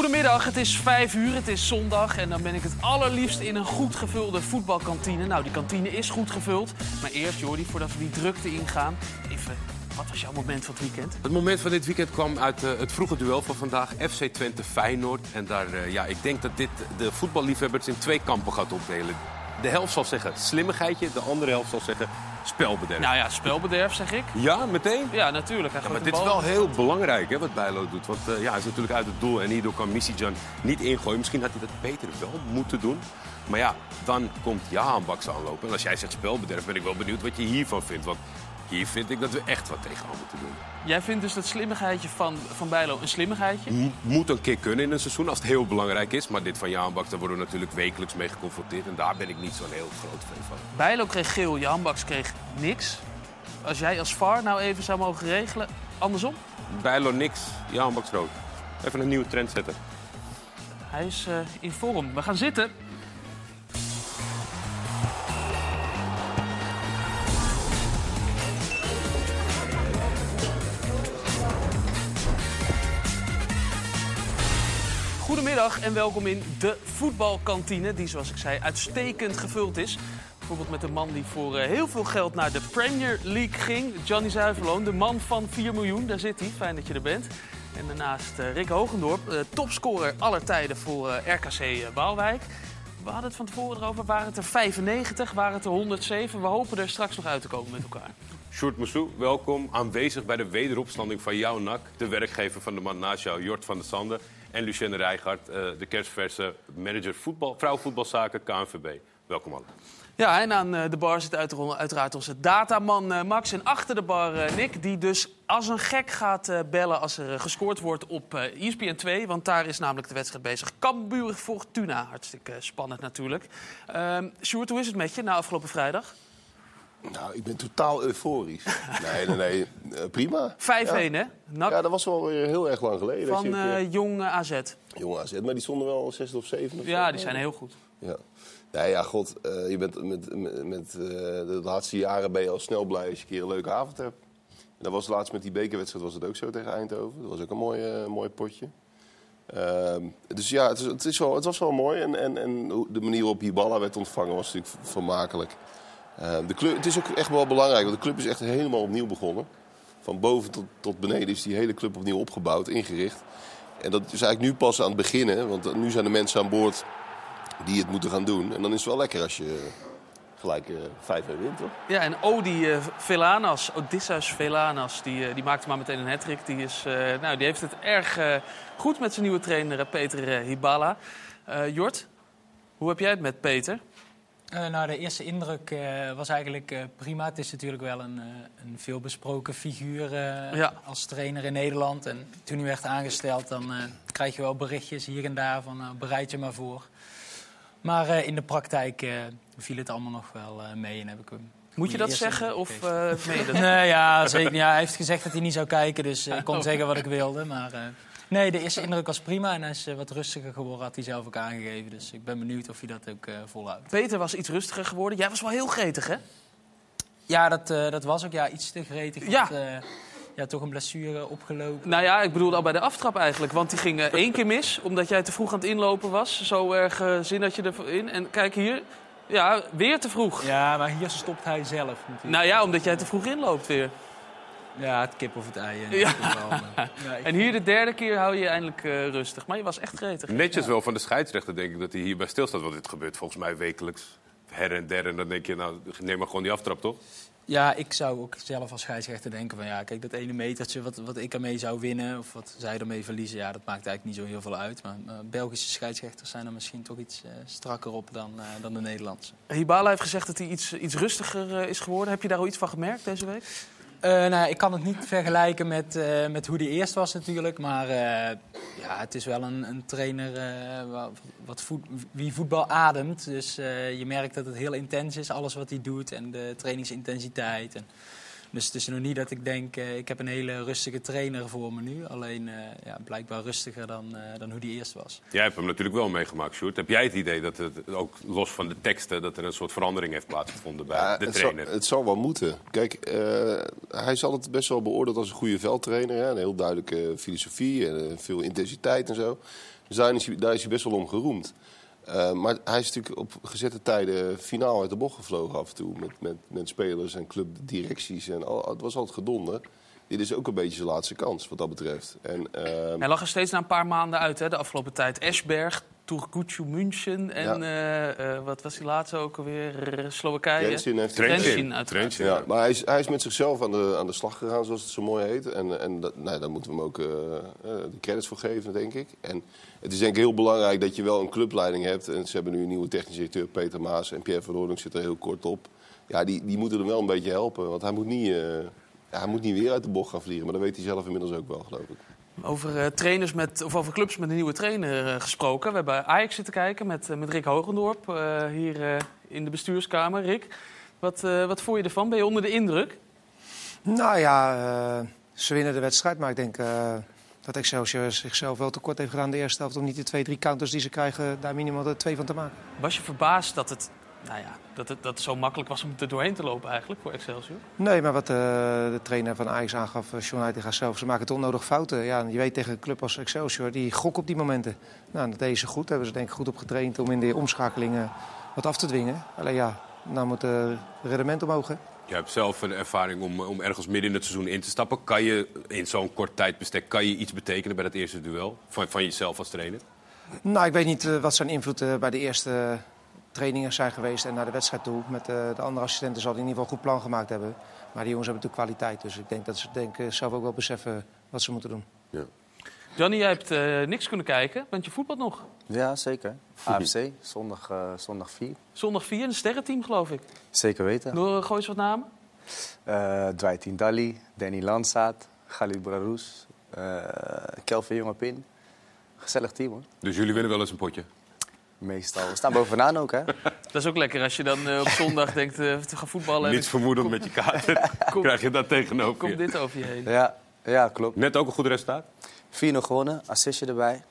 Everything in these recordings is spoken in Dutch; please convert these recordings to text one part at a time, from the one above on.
Goedemiddag, het is 5 uur, het is zondag en dan ben ik het allerliefst in een goed gevulde voetbalkantine. Nou, die kantine is goed gevuld. Maar eerst, Jordi, voordat we die drukte ingaan, even, wat was jouw moment van het weekend? Het moment van dit weekend kwam uit eh, het vroege duel van vandaag. FC Twente Feyenoord. En daar, eh, ja, ik denk dat dit de voetballiefhebbers in twee kampen gaat opdelen. De helft zal zeggen slimmigheidje, de andere helft zal zeggen spelbederf. Nou ja, spelbederf zeg ik. Ja, meteen? Ja, natuurlijk. Ja, maar dit is wel heel belangrijk hè, wat Bijlo doet. Want eh, ja, hij is natuurlijk uit het doel en hierdoor kan Misijan niet ingooien. Misschien had hij dat beter wel moeten doen. Maar ja, dan komt Jahan Baks aanlopen. En als jij zegt spelbederf, ben ik wel benieuwd wat je hiervan vindt. Want hier vind ik dat we echt wat tegenaan moeten doen. Jij vindt dus dat slimmigheidje van, van Bijlo een slimmigheidje? Moet een keer kunnen in een seizoen als het heel belangrijk is. Maar dit van Jaan Baks, daar worden we natuurlijk wekelijks mee geconfronteerd. En daar ben ik niet zo'n heel groot fan van. Bijlo kreeg geel, Jan Baks kreeg niks. Als jij als VAR nou even zou mogen regelen, andersom? Bijlo niks, Jaan Baks rood. Even een nieuwe trend zetten. Hij is eh, in vorm. We gaan zitten. Goedemiddag en welkom in de voetbalkantine, die zoals ik zei uitstekend gevuld is. Bijvoorbeeld met een man die voor eh, heel veel geld naar de Premier League ging, Johnny Zuiverloon, de man van 4 miljoen. Daar zit hij, fijn dat je er bent. En daarnaast eh, Rick Hogendorp, eh, topscorer aller tijden voor RKC Waalwijk. We hadden het van tevoren erover, waren het er 95, waren het er 107. We hopen er straks nog uit te komen met elkaar. Sjoerd Moussou, welkom. Aanwezig bij de wederopstanding van jouw NAC. De werkgever van de man naast jou, Jort van der Sande. En Lucienne Rijgaard, eh, de kerstverse manager voetbal, vrouwenvoetbalzaken KNVB. Welkom allen. Ja, en aan eh, de bar zit uit- uiteraard onze dataman eh, Max. En achter de bar Nick, die dus als een gek gaat bellen als er gescoord wordt op ESPN 2. Want daar is namelijk de wedstrijd bezig. Cambuur Fortuna. Hartstikke spannend natuurlijk. Ehm Sjoerd, hoe is het met je na afgelopen vrijdag? 5-1 Nou, ik ben totaal euforisch. nee, nee, nee. Eh, prima. hè? NAC Ja, dat was wel weer heel erg lang geleden. van keer- eh, Jong eh, AZ. Jonge AZ, maar die stonden wel zesde of zevende. of Ja, zo. die zijn heel goed. Ja. Ja, god. je bent met, met, met de laatste jaren ben je al snel blij als je een keer een leuke avond hebt. En dat was laatst met die bekerwedstrijd was het ook zo tegen Eindhoven. Dat was ook een mooi, mooi potje. Ehm, dus ja, het, is, het, is wel, het was wel mooi. En, en, en de manier waarop Hiballa werd ontvangen was natuurlijk vermakelijk. Ehm, de club, het is ook echt wel belangrijk, want de club is echt helemaal opnieuw begonnen. Van boven tot, tot beneden is die hele club opnieuw opgebouwd, ingericht. En dat is eigenlijk nu pas aan het beginnen, want nu zijn de mensen aan boord die het moeten gaan doen. En dan is het wel lekker als je gelijk eh 5-1 wint, toch? Ja, en Odi eh, Velanas, Odysseus Velanas, die, eh, die maakte maar meteen een hattrick. Die, eh, nou, die heeft het erg eh, goed met zijn nieuwe trainer eh, Peter eh, Hibala. Eh, Jort, hoe heb jij het met Peter? Eh, nou, de eerste indruk eh, was eigenlijk eh, prima. Het is natuurlijk wel een, een veelbesproken figuur Ja. als trainer in Nederland. En toen hij werd aangesteld, dan krijg je wel berichtjes hier en daar van nou, bereid je maar voor. Maar in de praktijk viel het allemaal nog wel mee en heb ik hem. Moet je dat zeggen of meen je dat? Nee, ja, zeker. Ja, hij heeft gezegd dat hij niet zou kijken, dus ik kon zeggen wat ik wilde. Maar nee, de eerste indruk was prima en hij is eh, wat rustiger geworden, had hij zelf ook aangegeven. Dus ik ben benieuwd of hij dat ook eh, volhoudt. Peter was iets rustiger geworden. Jij was wel heel gretig, hè? Ja, dat, eh, dat was ook ja, iets te gretig. Ja. ja, toch een blessure opgelopen. Nou ja, ik bedoelde al bij de aftrap eigenlijk. Want die ging één keer mis, omdat jij te vroeg aan het inlopen was. Zo erg zin had je erin. En kijk hier, ja, weer te vroeg. Ja, maar hier stopt hij zelf natuurlijk. Nou ja, omdat jij te vroeg inloopt weer. Ja, het kip of het ei. eh, Ja. wel, eh, ja, ik- En hier de derde keer hou je je eindelijk eh, rustig. Maar je was echt gretig. Netjes wel van de scheidsrechter denk ik dat hij hierbij stilstaat. Want dit gebeurt volgens mij wekelijks her en der. En dan denk je, nou, neem maar gewoon die aftrap, toch? Ja, ik zou ook zelf als scheidsrechter denken van ja, kijk, dat ene metertje wat, wat ik ermee zou winnen of wat zij ermee verliezen, ja, dat maakt eigenlijk niet zo heel veel uit. Maar eh, Belgische scheidsrechters zijn er misschien toch iets eh, strakker op dan, eh, dan de Nederlandse. Hibala heeft gezegd dat hij iets, iets rustiger eh, is geworden. Heb je daar al iets van gemerkt deze week? Eh, nou, ik kan het niet vergelijken met, eh, met hoe die eerst was natuurlijk. Maar eh, ja, het is wel een, een trainer wa- wat voet, wie voetbal ademt. Dus je merkt dat het heel intens is, alles wat hij doet. En de trainingsintensiteit. En, dus het is nog niet dat ik denk, eh, ik heb een hele rustige trainer voor me nu. Alleen eh, ja, blijkbaar rustiger dan, eh, dan hoe die eerst was. Jij hebt hem natuurlijk wel meegemaakt, Sjoerd. Heb jij het idee dat het ook los van de teksten... dat er een soort verandering heeft plaatsgevonden bij Ja, de het, zal, trainer? het zal wel moeten. Kijk, eh, hij zal het best wel beoordeeld als een goede veldtrainer. Hè? Een heel duidelijke filosofie en veel intensiteit en zo. Dus daar is hij, daar is hij best wel om geroemd. Uh, maar hij is natuurlijk op gezette tijden finaal uit de bocht gevlogen af en toe. Met, met, met spelers en clubdirecties. En al, het was altijd gedonder. Dit is ook een beetje zijn laatste kans wat dat betreft. En, uh, hij lag er steeds na een paar maanden uit, hè, de afgelopen tijd. Esberg, Turkucu München en ja. uh, uh, wat was die laatste ook alweer? Slowakije? Trentin heeft Trentin, uiteraard. Ja, maar hij is, hij is met zichzelf aan de, aan de slag gegaan, zoals het zo mooi heet. En, en dat, nou, daar moeten we hem ook uh, de credits voor geven, denk ik. En het is denk ik heel belangrijk dat je wel een clubleiding hebt. En ze hebben nu een nieuwe technisch directeur, Peter Maas. En Pierre van zit er heel kort op. Ja, die, die moeten hem wel een beetje helpen. Want hij moet niet, hij moet niet weer uit de bocht gaan vliegen. Maar dat weet hij zelf inmiddels ook wel, geloof ik. Over, uh, trainers met, of over clubs met een nieuwe trainer uh, gesproken. We hebben Ajax zitten kijken met, uh, met Rick Hogendorp hier in de bestuurskamer. Rick, wat, wat voel je ervan? Ben je onder de indruk? Nou ja, ze winnen de wedstrijd. Maar ik denk dat Excelsior zichzelf wel tekort heeft gedaan de eerste helft... om niet de twee, drie counters die ze krijgen daar minimaal twee van te maken. Was je verbaasd dat het nou ja, dat het, dat zo makkelijk was om er doorheen te lopen eigenlijk voor Excelsior? Nee, maar wat uh, de trainer van Ajax aangaf, uh, John Heitinga zelf, ze maken te onnodig fouten. Ja, je weet tegen een club als Excelsior, die gok op die momenten. Nou, dat deden ze goed, hebben ze denk ik goed op getraind om in de omschakelingen wat af te dwingen. Alleen ja, nou moet het rendement omhoog. Hè? Je hebt zelf een ervaring om, om ergens midden in het seizoen in te stappen. Kan je in zo'n kort tijdbestek kan je iets betekenen bij dat eerste duel van, van jezelf als trainer? Nou, ik weet niet uh, wat zijn invloed uh, bij de eerste trainingen zijn geweest en naar de wedstrijd toe. Met uh, de andere assistenten zal hij in ieder geval een goed plan gemaakt hebben. Maar die jongens hebben natuurlijk kwaliteit. Dus ik denk dat ze denk, zelf ook wel beseffen wat ze moeten doen. Ja. Johnny, jij hebt uh, niks kunnen kijken, want je voetbalt nog. Ja, zeker. AFC, zondag, uh, zondag 4. Zondag 4, een sterrenteam geloof ik. Zeker weten. Door, gooi eens wat namen. Uh, Dwight Indali, Danny Landsaat, Khalid Braroes, Kelvin Jongepin. Gezellig team hoor. Dus jullie winnen wel eens een potje? Meestal. We staan bovenaan ook, hè? Dat is ook lekker als je dan uh, op zondag denkt uh, te gaan voetballen. Niets vermoedend met je kaart. krijg je dat tegenover Komt dit over je heen. Ja, ja, klopt. Net ook een goed resultaat? 4-0 gewonnen, assistje erbij.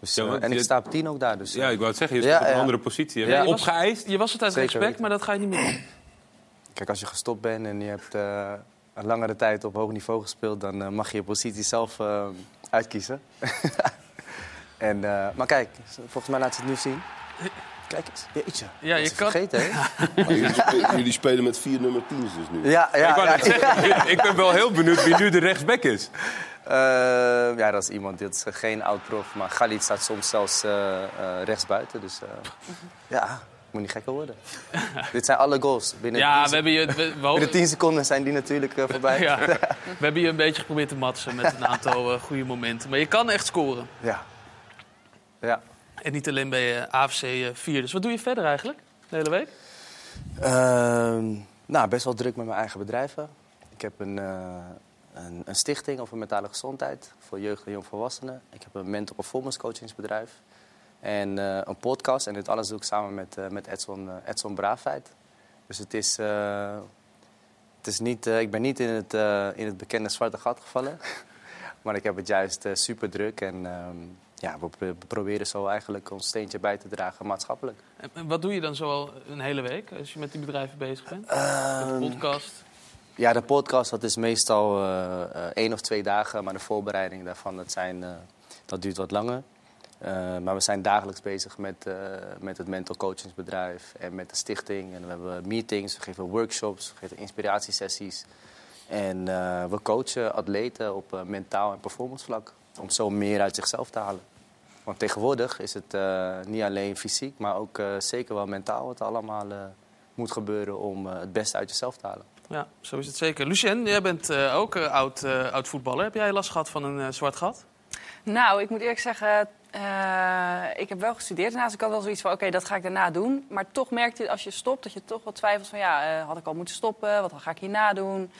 Dus, ja, en ik sta op 10 ook daar. Dus, ja, ik wou het zeggen, je staat ja, op een andere positie. Ja, je Opgeëist, je was het uit Zeker respect, weten. maar dat ga je niet meer doen. Kijk, als je gestopt bent en je hebt uh, een langere tijd op hoog niveau gespeeld... dan mag je je positie zelf uitkiezen. en, maar kijk, volgens mij laat ze het nu zien. Kijk eens, jeetje. Ja, je kan... vergeten, hè? jullie, jullie, spelen met vier nummer 10's dus nu. Ja, ja, ik, ja. Zeggen, ik ben wel heel benieuwd wie nu de rechtsback is. Uh, ja, dat is iemand, dit is geen oud-prof, maar Galit staat soms zelfs uh, uh, rechtsbuiten. Dus ja, moet niet gekker worden. dit zijn alle goals. Binnen ja, we hebben je, we, we binnen 10 seconden zijn die natuurlijk voorbij. ja, we hebben je een beetje geprobeerd te matsen met een aantal goede momenten. Maar je kan echt scoren. Ja. Ja. En niet alleen bij AFC 4. Dus wat doe je verder eigenlijk de hele week? Uh, nou, best wel druk met mijn eigen bedrijven. Ik heb een, uh, een, een, stichting over mentale gezondheid voor jeugd en jongvolwassenen. Ik heb een mental performance coachingsbedrijf. En uh, een podcast. En dit alles doe ik samen met, uh, met Edson, Edson Braafheid. Dus het is, het is niet, ik ben niet in het, in het bekende zwarte gat gevallen. maar ik heb het juist super druk. En ehm, ja, we proberen zo eigenlijk ons steentje bij te dragen maatschappelijk. En wat doe je dan zo al een hele week als je met die bedrijven bezig bent? Uh, de podcast? Ja, de podcast dat is meestal uh, uh, één of twee dagen. Maar de voorbereiding daarvan dat zijn, dat duurt wat langer. maar we zijn dagelijks bezig met, met het mental coachingsbedrijf en met de stichting. En we hebben meetings, we geven workshops, we geven inspiratiesessies. En we coachen atleten op mentaal en performance vlak. Om zo meer uit zichzelf te halen. Want tegenwoordig is het uh, niet alleen fysiek, maar ook uh, zeker wel mentaal wat allemaal uh, moet gebeuren om het beste uit jezelf te halen. Ja, zo is het zeker. Lucien, jij bent ook oud, oud voetballer. Heb jij last gehad van een zwart gat? Nou, ik moet eerlijk zeggen, ik heb wel gestudeerd. Daarnaast ik had wel zoiets van, oké, okay, dat ga ik daarna doen. Maar toch merkte je als je stopt dat je toch wat twijfelt van, ja, had ik al moeten stoppen? Wat ga ik hierna doen?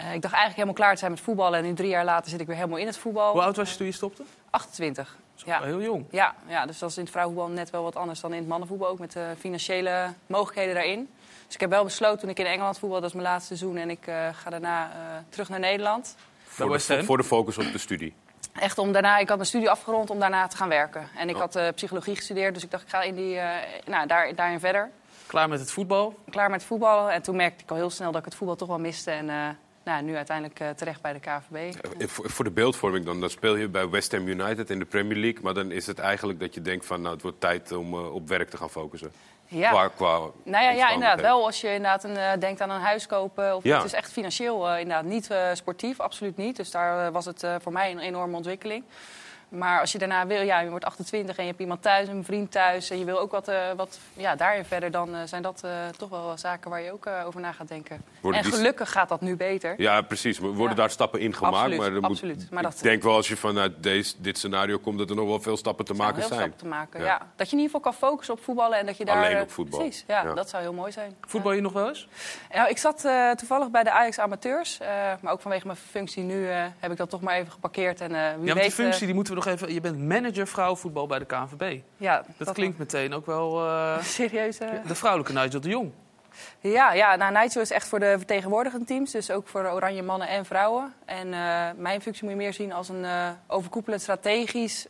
Uh, ik dacht eigenlijk helemaal klaar te zijn met voetballen. En nu drie jaar later zit ik weer helemaal in het voetbal. Hoe oud was je toen je stopte? 28. Ja. Heel jong. Ja, ja, dus dat is in het vrouwenvoetbal net wel wat anders dan in het mannenvoetbal. Ook met de financiële mogelijkheden daarin. Dus ik heb wel besloten toen ik in Engeland voetbal, dat is mijn laatste seizoen. En ik uh, ga daarna uh, terug naar Nederland. Voor de, voor de focus op de studie? Echt om daarna, ik had mijn studie afgerond om daarna te gaan werken. En ik oh. had uh, psychologie gestudeerd, dus ik dacht ik ga in die, nou, daar, daarin verder. Klaar met het voetbal? Klaar met het voetbal. En toen merkte ik al heel snel dat ik het voetbal toch wel miste. En nou, nu uiteindelijk eh, terecht bij de KVB. Eh, Voor, de beeldvorming dan, dan speel je bij West Ham United in de Premier League. Maar dan is het eigenlijk dat je denkt van nou, het wordt tijd om eh, op werk te gaan focussen. Ja. Qua, qua Nou ja, ja, inderdaad. Wel als je inderdaad een, denkt aan een huis kopen. Of Ja. Het is echt financieel inderdaad niet sportief, absoluut niet. Dus daar was het voor mij een enorme ontwikkeling. Maar als je daarna wil, ja, je wordt 28 en je hebt iemand thuis, een vriend thuis... en je wil ook wat, eh, wat ja, daarin verder... dan eh, zijn dat eh, toch wel zaken waar je ook eh, over na gaat denken. Worden en die- gelukkig gaat dat nu beter. Ja, precies. Er worden Ja. daar stappen in gemaakt. Absoluut, maar er moet- absoluut. Maar ik denk wel als je vanuit deze, dit scenario komt... dat er nog wel veel stappen te zijn maken heel zijn. stappen te maken, Ja. ja. Dat je in ieder geval kan focussen op voetballen en dat je daar... Alleen op voetbal. Precies, ja, Ja. dat zou heel mooi zijn. Voetbal je nog wel eens? Nou, ik zat eh, toevallig bij de Ajax Amateurs. eh, maar ook vanwege mijn functie nu eh, heb ik dat toch maar even geparkeerd. En, eh, wie Ja, want weet, die functie die moeten we nog even... Je bent manager vrouwenvoetbal bij de KNVB. ja, Dat, klinkt meteen ook wel... eh, serieus. eh. de vrouwelijke Nigel de Jong. Ja, ja nou, Nigel is echt voor de vertegenwoordigende teams. Dus ook voor oranje mannen en vrouwen. En eh, mijn functie moet je meer zien als een eh, overkoepelend strategisch.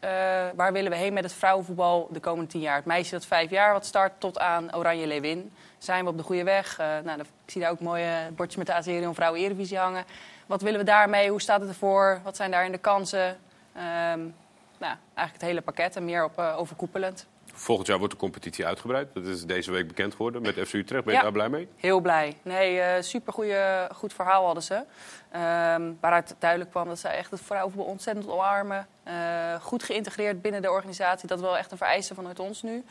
waar willen we heen met het vrouwenvoetbal de komende tien jaar? Het meisje dat vijf jaar wat start tot aan Oranje Leeuwin. Zijn we op de goede weg? Nou, ik zie daar ook mooie bordjes met de Azerion Vrouwen Eredivisie hangen. Wat willen we daarmee? Hoe staat het ervoor? Wat zijn daarin de kansen? Ehm, nou, eigenlijk het hele pakket en meer op eh, overkoepelend. Volgend jaar wordt de competitie uitgebreid. Dat is deze week bekend geworden met FC Utrecht. Ben je Ja. daar blij mee? Heel blij. Nee, eh super goed verhaal hadden ze. Ehm, waaruit duidelijk kwam dat zij echt het vrouwenvoetbal ontzettend omarmen. Eh, goed geïntegreerd binnen de organisatie. Dat is wel echt een vereiste vanuit ons nu.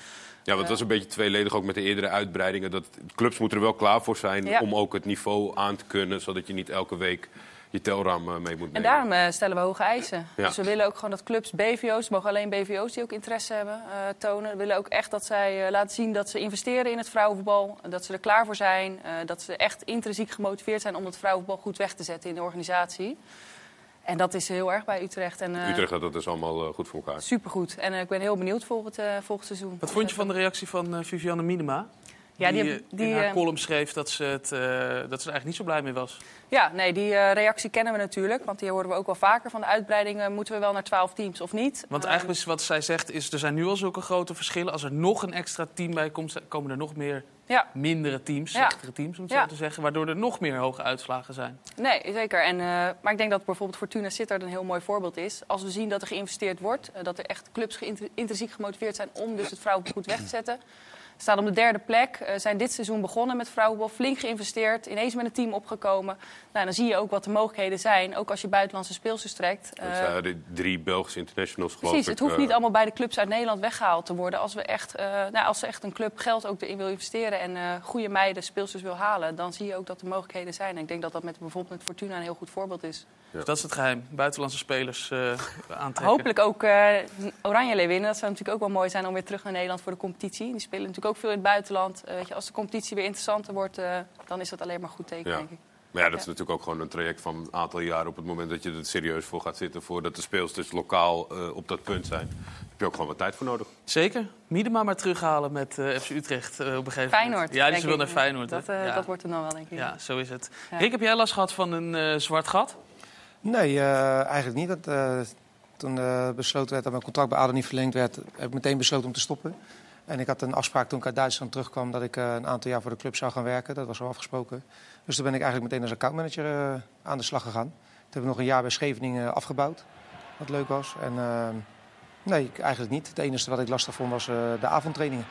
Ja, want het was een beetje tweeledig ook met de eerdere uitbreidingen. Dat clubs moeten er wel klaar voor zijn Ja. om ook het niveau aan te kunnen. Zodat je niet elke week je telram eh, mee moet nemen. En daarom eh, stellen we hoge eisen. Ja. Dus we willen ook gewoon dat clubs, BVO's, mogen alleen BVO's die ook interesse hebben, eh, tonen. We willen ook echt dat zij laten zien dat ze investeren in het vrouwenvoetbal. Dat ze er klaar voor zijn. eh, dat ze echt intrinsiek gemotiveerd zijn om het vrouwenvoetbal goed weg te zetten in de organisatie. En dat is heel erg bij Utrecht. En, eh, Utrecht had dat dus allemaal goed voor elkaar. Supergoed. En ik ben heel benieuwd volgend, eh, volgend seizoen. Wat vond je van de reactie van eh, Vivianne Minema? Ja, die, die, eh, die, in haar eh, column schreef dat ze, het, eh, dat ze er eigenlijk niet zo blij mee was. ja, nee, die reactie kennen we natuurlijk. Want die horen we ook wel vaker. Van de uitbreidingen moeten we wel naar 12 teams of niet? Want eigenlijk is wat zij zegt, is er zijn nu al zulke grote verschillen. Als er nog een extra team bij komt, komen er nog meer Ja, mindere teams, Ja. slechtere teams om het Ja. zo te zeggen. Waardoor er nog meer hoge uitslagen zijn. nee, zeker. En, maar ik denk dat bijvoorbeeld Fortuna Sittard een heel mooi voorbeeld is. Als we zien dat er geïnvesteerd wordt, dat er echt clubs intrinsiek gemotiveerd zijn om dus het goed weg te zetten. Staan op de derde plek, eh, zijn dit seizoen begonnen met vrouwenvoetbal, flink geïnvesteerd, ineens met een team opgekomen. Nou, dan zie je ook wat de mogelijkheden zijn, ook als je buitenlandse speelsters trekt. Eh, zijn de drie Belgische internationals geloof Precies, ik. het hoeft eh, niet allemaal bij de clubs uit Nederland weggehaald te worden. Als, we echt, eh, nou, als echt een club geld ook erin wil investeren en goede meiden, speelsters wil halen, dan zie je ook dat er mogelijkheden zijn. En ik denk dat dat met bijvoorbeeld met Fortuna een heel goed voorbeeld is. Dus dat is het geheim. Buitenlandse spelers eh, aantrekken. Hopelijk ook eh Oranje Leeuwinnen. Dat zou natuurlijk ook wel mooi zijn om weer terug naar Nederland voor de competitie. Die spelen natuurlijk ook veel in het buitenland. Eh, weet je, als de competitie weer interessanter wordt, eh, dan is dat alleen maar goed teken, Ja. denk ik. Maar ja, dat is Ja. natuurlijk ook gewoon een traject van een aantal jaren op het moment dat je er serieus voor gaat zitten. Voordat de speelsters lokaal eh, op dat punt zijn. Daar heb je ook gewoon wat tijd voor nodig. Zeker. Miedema maar terughalen met eh, FC Utrecht eh, op een gegeven Feyenoord. moment. Ja, dus denk ze wil naar Feyenoord. hè? Dat, eh, ja. dat wordt er dan wel, denk ik. ja, zo is het. Ja. Rick, heb jij last gehad van een eh, zwart gat? Nee, eh, eigenlijk niet. Dat, eh, toen eh, besloten werd dat mijn contract bij ADO niet verlengd werd, heb ik meteen besloten om te stoppen. En ik had een afspraak toen ik uit Duitsland terugkwam dat ik een aantal jaar voor de club zou gaan werken. Dat was al afgesproken. Dus toen ben ik eigenlijk meteen als accountmanager aan de slag gegaan. Toen heb ik nog een jaar bij Scheveningen afgebouwd, wat leuk was. En nee, eigenlijk niet. Het enige wat ik lastig vond was de avondtrainingen.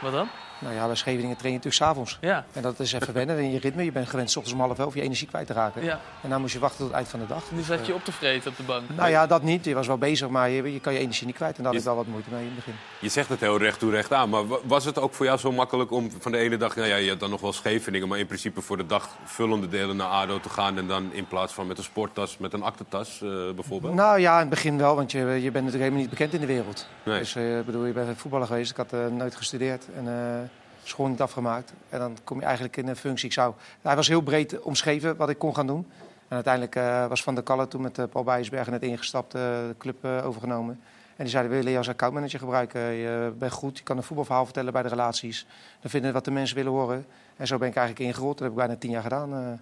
Wat dan? Nou ja, bij Scheveningen train je natuurlijk s'avonds. Ja. En dat is even wennen in je ritme. Je bent gewend s ochtends om half elf je energie kwijt te raken. ja. En dan moest je wachten tot het eind van de dag. Nu Dus, zat je op te vreten op de bank. nou ja, dat niet. Je was wel bezig, maar je, je kan je energie niet kwijt. En daar had Je- ik wel wat moeite mee in het begin. Je zegt het heel recht toe recht aan. Maar wa- was het ook voor jou zo makkelijk om van de ene dag... Nou ja, je had dan nog wel Scheveningen... maar in principe voor de dag vullende delen naar ADO te gaan... en dan in plaats van met een sporttas met een aktentas eh, bijvoorbeeld? Nou ja, in het begin wel, want je, je bent natuurlijk helemaal niet bekend in de wereld. Nee. Dus eh, bedoel, je bent voetballer geweest. Ik had eh, nooit gestudeerd en eh, school niet afgemaakt. En dan kom je eigenlijk in een functie. Ik zou, hij was heel breed omschreven wat ik kon gaan doen. En uiteindelijk eh, was Van der Kalle toen met eh, Paul Bijsbergen net ingestapt, eh, de club overgenomen. En die zeiden, willen je als accountmanager gebruiken. Je bent goed, je kan een voetbalverhaal vertellen bij de relaties. Dan vinden we wat de mensen willen horen. En zo ben ik eigenlijk ingerold. Dat heb ik bijna tien jaar gedaan.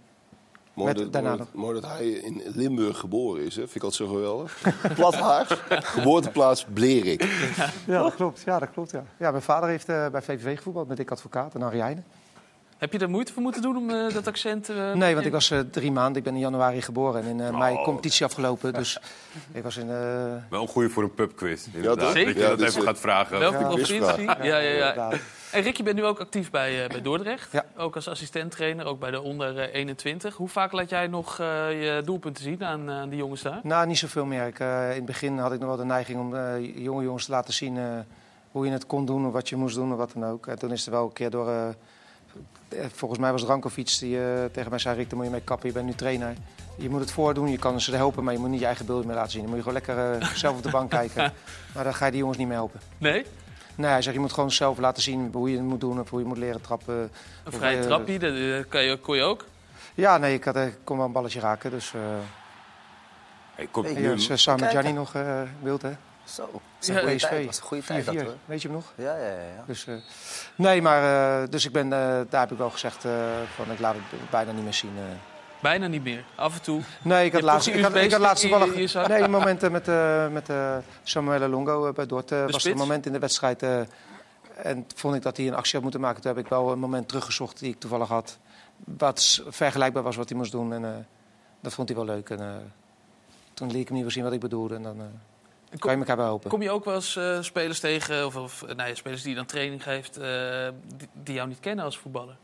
Mooi, dat, mooi, dat- mooi dat hij in Limburg geboren is. Hè? Vind ik altijd zo geweldig. Plat geboorteplaats Blerik. Ja, dat klopt. Ja, dat klopt ja. Ja, mijn vader heeft eh, bij VVV gevoetbald met ik advocaat en Ariane. Heb je er moeite voor moeten doen om eh, dat accent... eh, Nee, want ik was eh, drie maanden. Ik ben in januari geboren en in eh, mei Oh. competitie afgelopen. Dus ik was in... eh, Wel een goede voor een pubquiz. inderdaad. toch? Dat je Zeker. dat Ja, even dus- gaat vragen. Welke Ja. provincie? Ja, ja, ja. En Rick, je bent nu ook actief bij, eh, bij Dordrecht. Ja. Ook als assistent-trainer, ook bij de onder eh, 21. Hoe vaak laat jij nog eh, je doelpunten zien aan, aan die jongens daar? Nou, niet zoveel meer. Ik, eh, in het begin had ik nog wel de neiging om eh, jonge jongens te laten zien eh, hoe je het kon doen, of wat je moest doen, of wat dan ook. En toen is er wel een keer door, volgens mij was het Rankovic die eh, tegen mij zei, Rick, dan moet je mee kappen, je bent nu trainer. Je moet het voordoen, je kan ze helpen, maar je moet niet je eigen beeld meer laten zien. Dan moet je gewoon lekker eh, zelf op de bank kijken. Maar dan ga je die jongens niet meer helpen. Nee? Nee, hij zegt, je moet gewoon zelf laten zien hoe je het moet doen, of hoe je moet leren trappen. Een vrije eh, trappie, dat eh, kan je, kon je ook. Ja, nee, ik, had, eh, ik kon wel een balletje raken, dus... eh Hey, kom, nu- ja, samen met Janny nog eh beeld, hè? Zo, Ja, een goede PSV. tijd. Dat is een goede tijd, dat 4-4, hoor. weet je hem nog? Ja, ja, ja. ja. Dus, eh, nee, maar eh, dus ik ben, eh, daar heb ik wel gezegd eh, van ik laat het bijna niet meer zien. eh. Bijna niet meer. Af en toe. Nee, ik had laatst, ik had, ik had laatst toevallig... Nee, een moment met, eh met eh Samuel Longo bij Dort was er een moment in de wedstrijd. eh, en vond ik dat hij een actie had moeten maken. Toen heb ik wel een moment teruggezocht die ik toevallig had. Wat vergelijkbaar was wat hij moest doen. En eh, dat vond hij wel leuk. En, eh, toen liet ik hem niet meer zien wat ik bedoelde. En dan eh, kan je elkaar wel helpen. Kom je ook wel eens eh, spelers tegen, of, of nee, spelers die je dan training geeft, eh, die, die jou niet kennen als voetballer?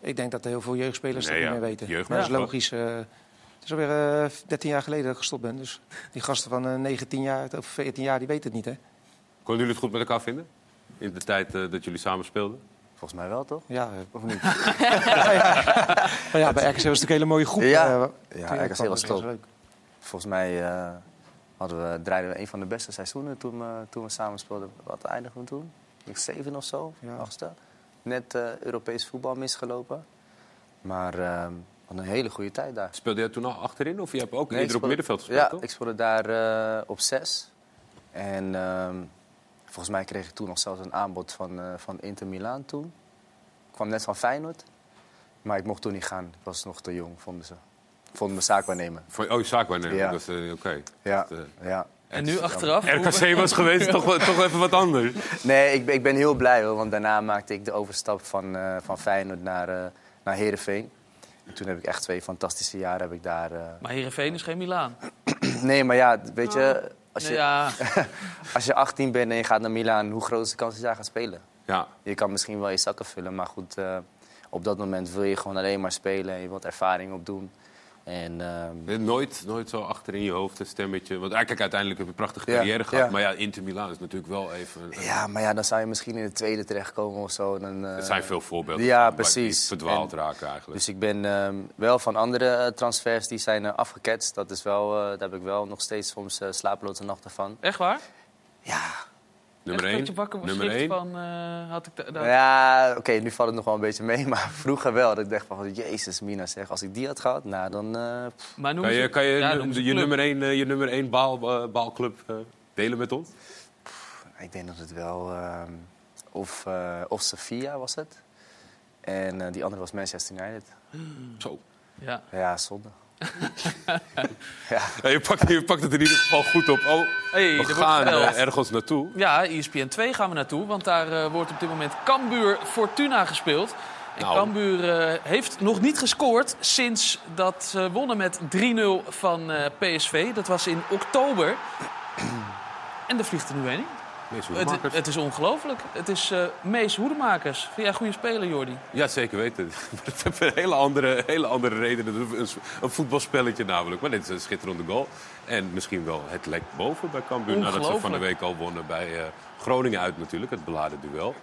Ik denk dat er heel veel jeugdspelers Nee, dat ja. niet meer weten. Jeugd maar dat is logisch. eh, het is alweer eh 13 jaar geleden dat ik gestopt ben. Dus die gasten van eh 19 jaar of 14 jaar, die weten het niet, hè? Konden jullie het goed met elkaar vinden? In de tijd eh, dat jullie samen speelden? Volgens mij wel, toch? Ja, eh, Of niet? ja, ja. Maar ja, bij RKC was het natuurlijk een hele mooie groep. Ja. eh, Ja, RKC was top. leuk. Volgens mij eh, hadden we, draaiden we een van de beste seizoenen toen, eh, toen we samen speelden. Wat eindigen we toen? Ik zeven of zo, Ja. achtste. Net eh, Europees voetbal misgelopen. Maar eh, wat een hele goede tijd daar. Speelde jij toen al achterin of je hebt ook Nee, eerder op middenveld gespeeld? Ja, toch? ik speelde daar eh, op zes. En ehm, volgens mij kreeg ik toen nog zelfs een aanbod van, eh, van Inter Milaan toen. Ik kwam net van Feyenoord. Maar ik mocht toen niet gaan. Ik was nog te jong, vonden ze. Vonden me zaakwaarnemer. Voor, oh, je zaakwaarnemer. Ja. Dat is eh, oké. Ja, Dat, eh, ja. En nu achteraf? RKC was geweest, toch, wel- toch even wat anders. Nee, ik, ben- ik ben heel blij hoor. Want daarna maakte ik de overstap van, eh van Feyenoord naar, eh naar Heerenveen. En toen heb ik echt twee fantastische jaren heb ik daar... eh, Maar Heerenveen is geen Milaan. Nee, maar ja, weet je... Als je, Nee, ja, als je 18 bent en je gaat naar Milaan, hoe groot is de kans dat je daar gaat spelen? Ja, Je kan misschien wel je zakken vullen, maar goed, eh, op dat moment wil je gewoon alleen maar spelen en je wilt ervaring opdoen. En ehm, nooit, nooit zo achter in je hoofd een stemmetje. Want kijk, uiteindelijk heb je een prachtige Ja, carrière gehad. ja. Maar ja, Inter Milaan is natuurlijk wel even... ja, maar ja, dan zou je misschien in de tweede terechtkomen of zo. Dan, eh, Er zijn veel voorbeelden. Ja, waar precies. die Verdwaald En- raken eigenlijk. Dus ik ben ehm, wel van andere eh, transfers die zijn eh, afgeketst. Dat is wel, eh, daar heb ik wel nog steeds soms eh, slapeloze nachten van. echt waar? Ja, nummer echt 1. dat je wakker was Nummer 1. van, eh, had ik da- da- ja oké, nu valt het nog wel een beetje mee, maar vroeger wel. Dat ik dacht van, jezus Mina zeg, als ik die had gehad, nou dan... eh, Maar noem Kan je, ze- kan je ja, nu- noem ze je, nummer 1, eh, je nummer 1 baal, eh, baalclub eh, delen met ons? Ik denk dat het wel. ehm, of, eh of Sofia was het. En eh, die andere was Manchester United. Zo. Ja. Ja, zonde. ja. Ja, je, pakt, je pakt het in ieder geval goed op. Oh, Hey, we gaan eh, ergens naartoe. Ja, ESPN 2 gaan we naartoe, want daar eh, wordt op dit moment Cambuur Fortuna gespeeld. En Nou. Cambuur eh, heeft nog niet gescoord sinds dat ze wonnen met 3-0 van PSV. Dat was in oktober. En er vliegt er nu een in. Het, het is ongelooflijk. Het is eh Mees Hoedemakers. Vind jij een goede speler, Jordi? Ja, zeker weten. Heeft een hele andere, hele andere redenen. Een, een voetbalspelletje namelijk. Maar dit is een schitterende goal. En misschien wel het lek boven bij Cambuur. Nadat ze van de week al wonnen bij eh, Groningen uit natuurlijk. Het beladen duel.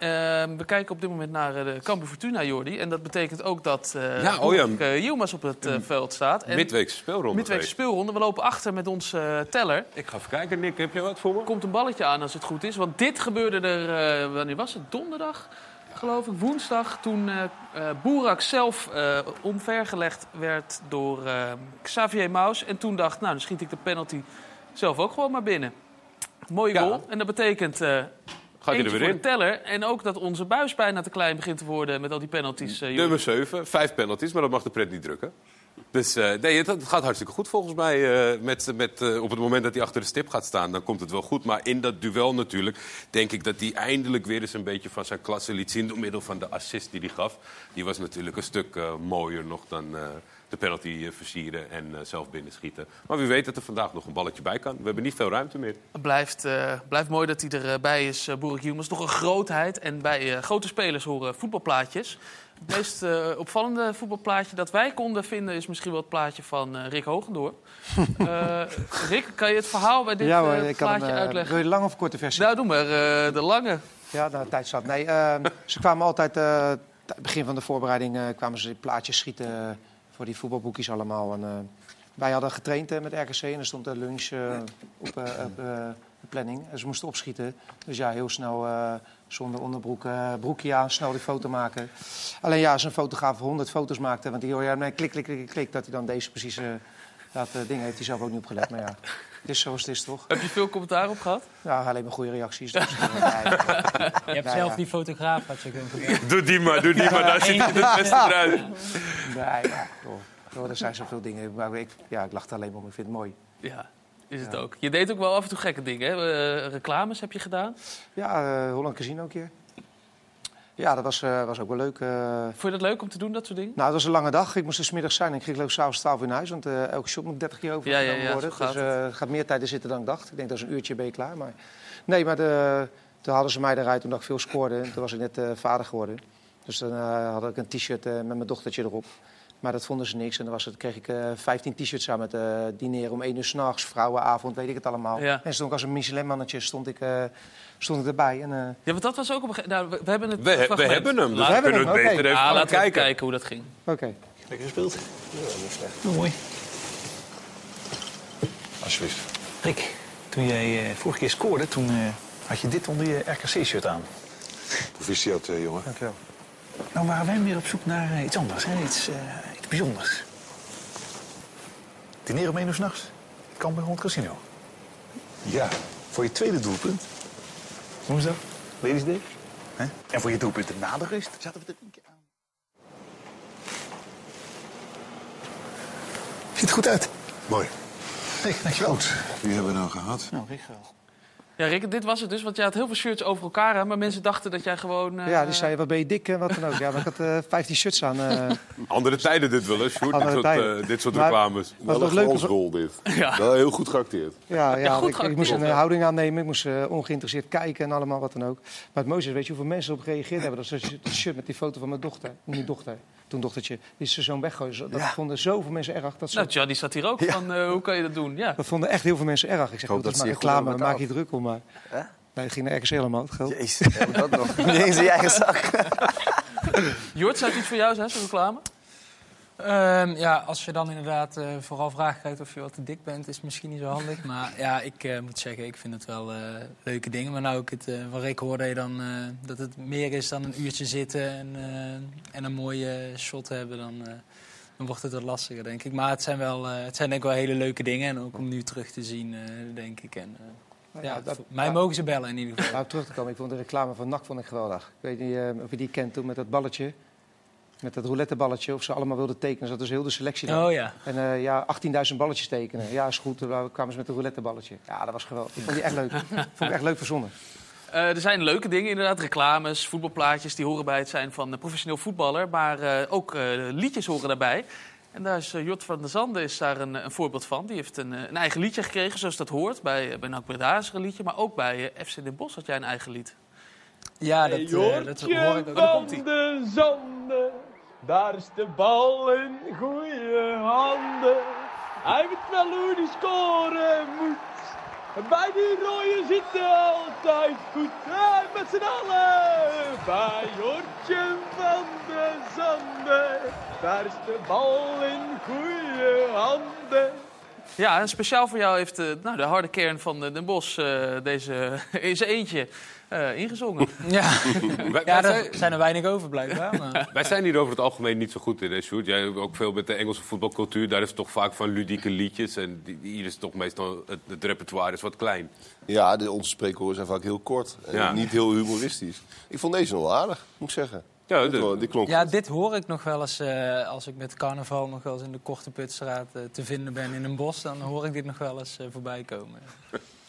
Ehm, we kijken op dit moment naar eh, de Cambuur Fortuna, Jordi. En dat betekent ook dat eh Ja, oh ja. Eh, op het veld staat. En Midweekse speelronde. midweekse speelronde. We lopen achter met onze teller. Ik ga even kijken. Nick, heb je wat voor me? Komt een balletje aan als het goed is. Want dit gebeurde er, wanneer was het? Donderdag, geloof ik, woensdag. Toen eh, Boerak zelf eh, omvergelegd werd door Xavier Maus. En toen dacht, nou, dan schiet ik de penalty zelf ook gewoon maar binnen. Mooie Ja. goal. En dat betekent Gaat hij er weer in? teller. En ook dat onze buis bijna te klein begint te worden met al die penalties. eh. Nummer 7. Vijf penalties, maar dat mag de pret niet drukken. Dus eh, nee, het, het gaat hartstikke goed volgens mij. eh, met, met, op het moment dat hij achter de stip gaat staan, dan komt het wel goed. Maar in dat duel natuurlijk, denk ik dat hij eindelijk weer eens een beetje van zijn klasse liet zien. Door middel van de assist die hij gaf. Die was natuurlijk een stuk mooier nog dan de penalty eh, versieren en eh, zelf binnenschieten. Maar wie weet dat er vandaag nog een balletje bij kan. We hebben niet veel ruimte meer. Het blijft, eh, blijft mooi dat hij erbij is, uh, Boerik Yilmaz. Toch een grootheid. En bij eh, grote spelers horen voetbalplaatjes. Het meest eh, opvallende voetbalplaatje dat wij konden vinden... is misschien wel het plaatje van eh, Rick Hogendoor. Eh, Rick, kan je het verhaal bij dit ja hoor, ik kan hem, plaatje eh, uitleggen? Wil je lang of korte versie? Nou, doe maar eh, de lange. Ja, de tijd zat. Nee, ehm, ze kwamen altijd, eh, begin van de voorbereiding, eh, kwamen ze plaatjes schieten voor die voetbalboekjes allemaal. En, eh, wij hadden getraind eh, met RKC en er stond de lunch eh, op, de planning. En ze moesten opschieten. Dus ja, heel snel zonder onderbroek, broekje aan, snel die foto maken. Alleen ja, als een fotograaf 100 foto's maakte, want die hoor je klik, klik, klik, klik, dat hij dan deze precies... eh, dat ding heeft hij zelf ook niet opgelet. Maar ja, het is zoals het is, toch? Heb je veel commentaar op gehad? Ja, alleen maar goede reacties. Dus, eh. Je hebt zelf ja. die fotograaf had je kunnen gebruiken. Doe die maar, doe die maar. Daar ziet hij het beste eruit. Nee, ja, joh. Joh, er zijn zoveel dingen. Maar ik, ja, ik lach er alleen maar om. Ik vind het mooi. Ja, is het Ja. ook. Je deed ook wel af en toe gekke dingen. Hè? Eh, reclames heb je gedaan. Ja, eh Holland Casino een keer. Ja, dat was, eh, was ook wel leuk. eh. Vond je dat leuk om te doen, dat soort dingen? nou, het was een lange dag. Ik moest er 's middags zijn en ik kreeg leuk s'avonds 12 uur naar huis. Want eh, elke shot moet 30 keer over Ja, ja, ja, worden. dus het gaat meer tijd in zitten dan ik dacht. Ik denk dat is een uurtje ben je klaar. Maar... Nee, maar de, toen hadden ze mij eruit omdat ik veel scoorde. En toen was ik net vader geworden. Dus dan had ik een t-shirt met mijn dochtertje erop. Maar dat vonden ze niks. En dan was het, kreeg ik eh 15 t-shirts aan met eh dineren om 1 uur s'nachts, vrouwenavond, weet ik het allemaal. Ja. En stond ik als een Michelin-mannetje stond ik, eh, stond ik erbij. En, eh, Ja, want dat was ook op een gegeven nou, we, we hebben het We, we hebben hem, dus Laat- we hebben kunnen het hem, beter oké. even Ah, laten we even kijken. kijken hoe dat ging. Oké. Lekker gespeeld. Ja, Mooi. Alsjeblieft. Rick, toen jij eh, vorige keer scoorde, toen eh, had je dit onder je RKC-shirt aan. Proficiat, eh, jongen. Dankjewel. Nou waren wij weer op zoek naar eh, iets anders, hè? Iets, eh, iets bijzonders. Dineren om één uur s'nachts. Het kan bij Holland Casino. Ja. Voor je tweede doelpunt. Hoe is dat? Ladies Day. Hè? En voor je doelpunten na de rust zaten we er een keer aan. Ziet er goed uit. Mooi. Rick, dankjewel. Goed. Wie hebben we nou gehad? Nou, wel. Ja, Rick, dit was het dus. Want jij had heel veel shirts over elkaar. Hè, maar mensen dachten dat jij gewoon... eh, Ja, die zei, wat ben je dik en wat dan ook. Ja, maar ik had eh 15 shirts aan. eh Andere tijden dit wel, hè, Sjoerd? Dit Andere soort, tijden. eh, dit soort Maar- reclames. Wel een glansrol dit. Ja. Wel heel goed geacteerd. ja, ja, goed ik, ik moest een eh, houding aannemen. Ik moest eh, ongeïnteresseerd kijken en allemaal wat dan ook. Maar het mooiste is, weet je hoeveel mensen op gereageerd hebben? Dat is een shirt met die foto van mijn dochter. Niet dochter. Toen dochtertje. Die is ze zo'n weggooien. Dat vonden zoveel mensen erg. Dat, ze, Nou, Johnny zat hier ook van, eh, hoe kan je dat doen? Ja. dat vonden echt heel veel mensen erg. Ik zeg, hoop dat is dat maar je reclame, maak je druk om. Maar... Hè? Nee, het ging naar RKC helemaal, het geld. Jezus, heb ik dat nog? Niet eens in je eigen zak. Jort, zou het iets voor jou zijn, zo'n reclame? Ehm, ja, als je dan inderdaad eh, vooral vragen krijgt of je wat te dik bent, is het misschien niet zo handig. Maar ja, ik eh, moet zeggen, ik vind het wel eh, leuke dingen. Maar nou ik het uh, van Rick hoorde, je dan, eh, dat het meer is dan een uurtje zitten en, eh, en een mooie shot hebben, dan, eh, dan wordt het wat lastiger, denk ik. Maar het zijn, wel, eh, het zijn denk ik wel hele leuke dingen. En ook om nu terug te zien, eh, denk ik. En, eh, ja, dat- mij ja. mogen ze bellen in ieder geval. Nou, terug te komen. Ik vond de reclame van NAC vond ik geweldig. Ik weet niet eh, of je die kent toen met dat balletje. Met dat rouletteballetje. Of ze allemaal wilden tekenen. Zat dus heel de selectie daar. Oh ja. En eh, ja, 18.000 balletjes tekenen. Ja, is goed. Toen kwamen ze met een rouletteballetje. Ja, dat was geweldig. Ik vond die echt leuk. vond ik echt leuk verzonnen. Eh, er zijn leuke dingen inderdaad, reclames, voetbalplaatjes, die horen bij het zijn van een professioneel voetballer. Maar eh, ook eh, liedjes horen daarbij. En daar is Jort van der Zanden is daar een, een voorbeeld van. Die heeft een, een eigen liedje gekregen, zoals dat hoort. Bij, bij NAC Breda is er een liedje, maar ook bij FC Den Bosch had jij een eigen lied. Ja, dat, eh, dat hoor ik ook. Daar komt. Daar is de bal in goede handen. Hij weet wel hoe die scoren moet. Bij die rode zit hij altijd goed. Hey, met z'n allen, bij Jortje van de Zonde. Daar is de bal in goede handen. Ja, en speciaal voor jou heeft eh, nou, de harde kern van eh, Den Bosch eh, deze zijn eentje eh, ingezongen. Ja, Wij, ja er zijn, zijn er weinig over blijkbaar. Maar... wij zijn hier over het algemeen niet zo goed in, hè, Sjoerd? Jij hebt ook veel met de Engelse voetbalcultuur. Daar is het toch vaak van ludieke liedjes. En die- hier is toch meestal het, het repertoire is wat klein. Ja, de, onze spreekwoorden zijn vaak heel kort. En Ja. niet heel humoristisch. Ik vond deze nog wel aardig, moet ik zeggen. Ja, Dit dit klonk Ja, dit hoor ik nog wel eens eh, als ik met carnaval nog wel eens in de Korte Putstraat eh, te vinden ben in een bos. Dan hoor ik dit nog wel eens voorbij komen.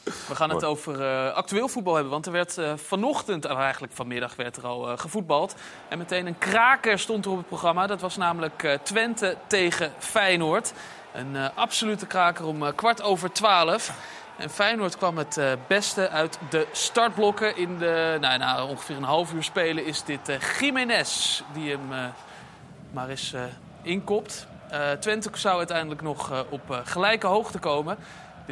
We gaan het over eh, actueel voetbal hebben. Want er werd eh, vanochtend, eigenlijk vanmiddag, werd er al eh, gevoetbald. En meteen een kraker stond er op het programma. Dat was namelijk Twente tegen Feyenoord. Een absolute kraker om kwart over twaalf. En Feyenoord kwam het beste uit de startblokken. In de, nou, na ongeveer een half uur spelen is dit Jiménez die hem maar eens inkopt. Twente zou uiteindelijk nog op gelijke hoogte komen.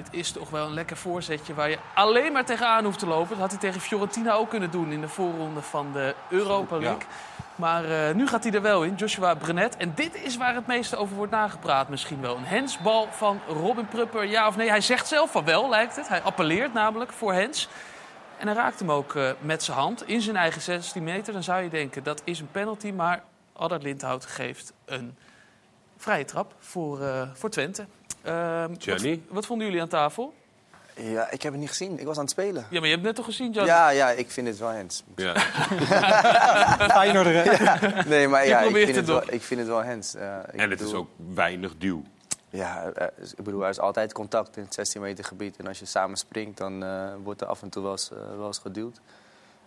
Dit is toch wel een lekker voorzetje waar je alleen maar tegenaan hoeft te lopen. Dat had hij tegen Fiorentina ook kunnen doen in de voorronde van de Europa League. Maar eh, nu gaat hij er wel in, Joshua Brenet. En dit is waar het meeste over wordt nagepraat misschien wel. Een hensbal van Robin Prupper, ja of nee? Hij zegt zelf van wel, lijkt het. Hij appelleert namelijk voor hens. En hij raakt hem ook eh, met zijn hand in zijn eigen 16 meter. Dan zou je denken, dat is een penalty. Maar Allard Lindhout geeft een vrije trap voor, eh, voor Twente. Ehm, Gianni? Wat, wat vonden jullie aan tafel? Ja, ik heb het niet gezien. Ik was aan het spelen. Ja, maar je hebt net toch gezien, Gianni? Ja, ja, ik vind het wel hens. Ja. Feyenoord, hè? Nee, maar ja, ik vind, het het wel, ik vind het wel hens. Eh, En het is ook weinig duw. Ja, eh, ik bedoel, er is altijd contact in het 16 meter gebied. En als je samen springt, dan eh, wordt er af en toe wel eens, eh, wel eens geduwd.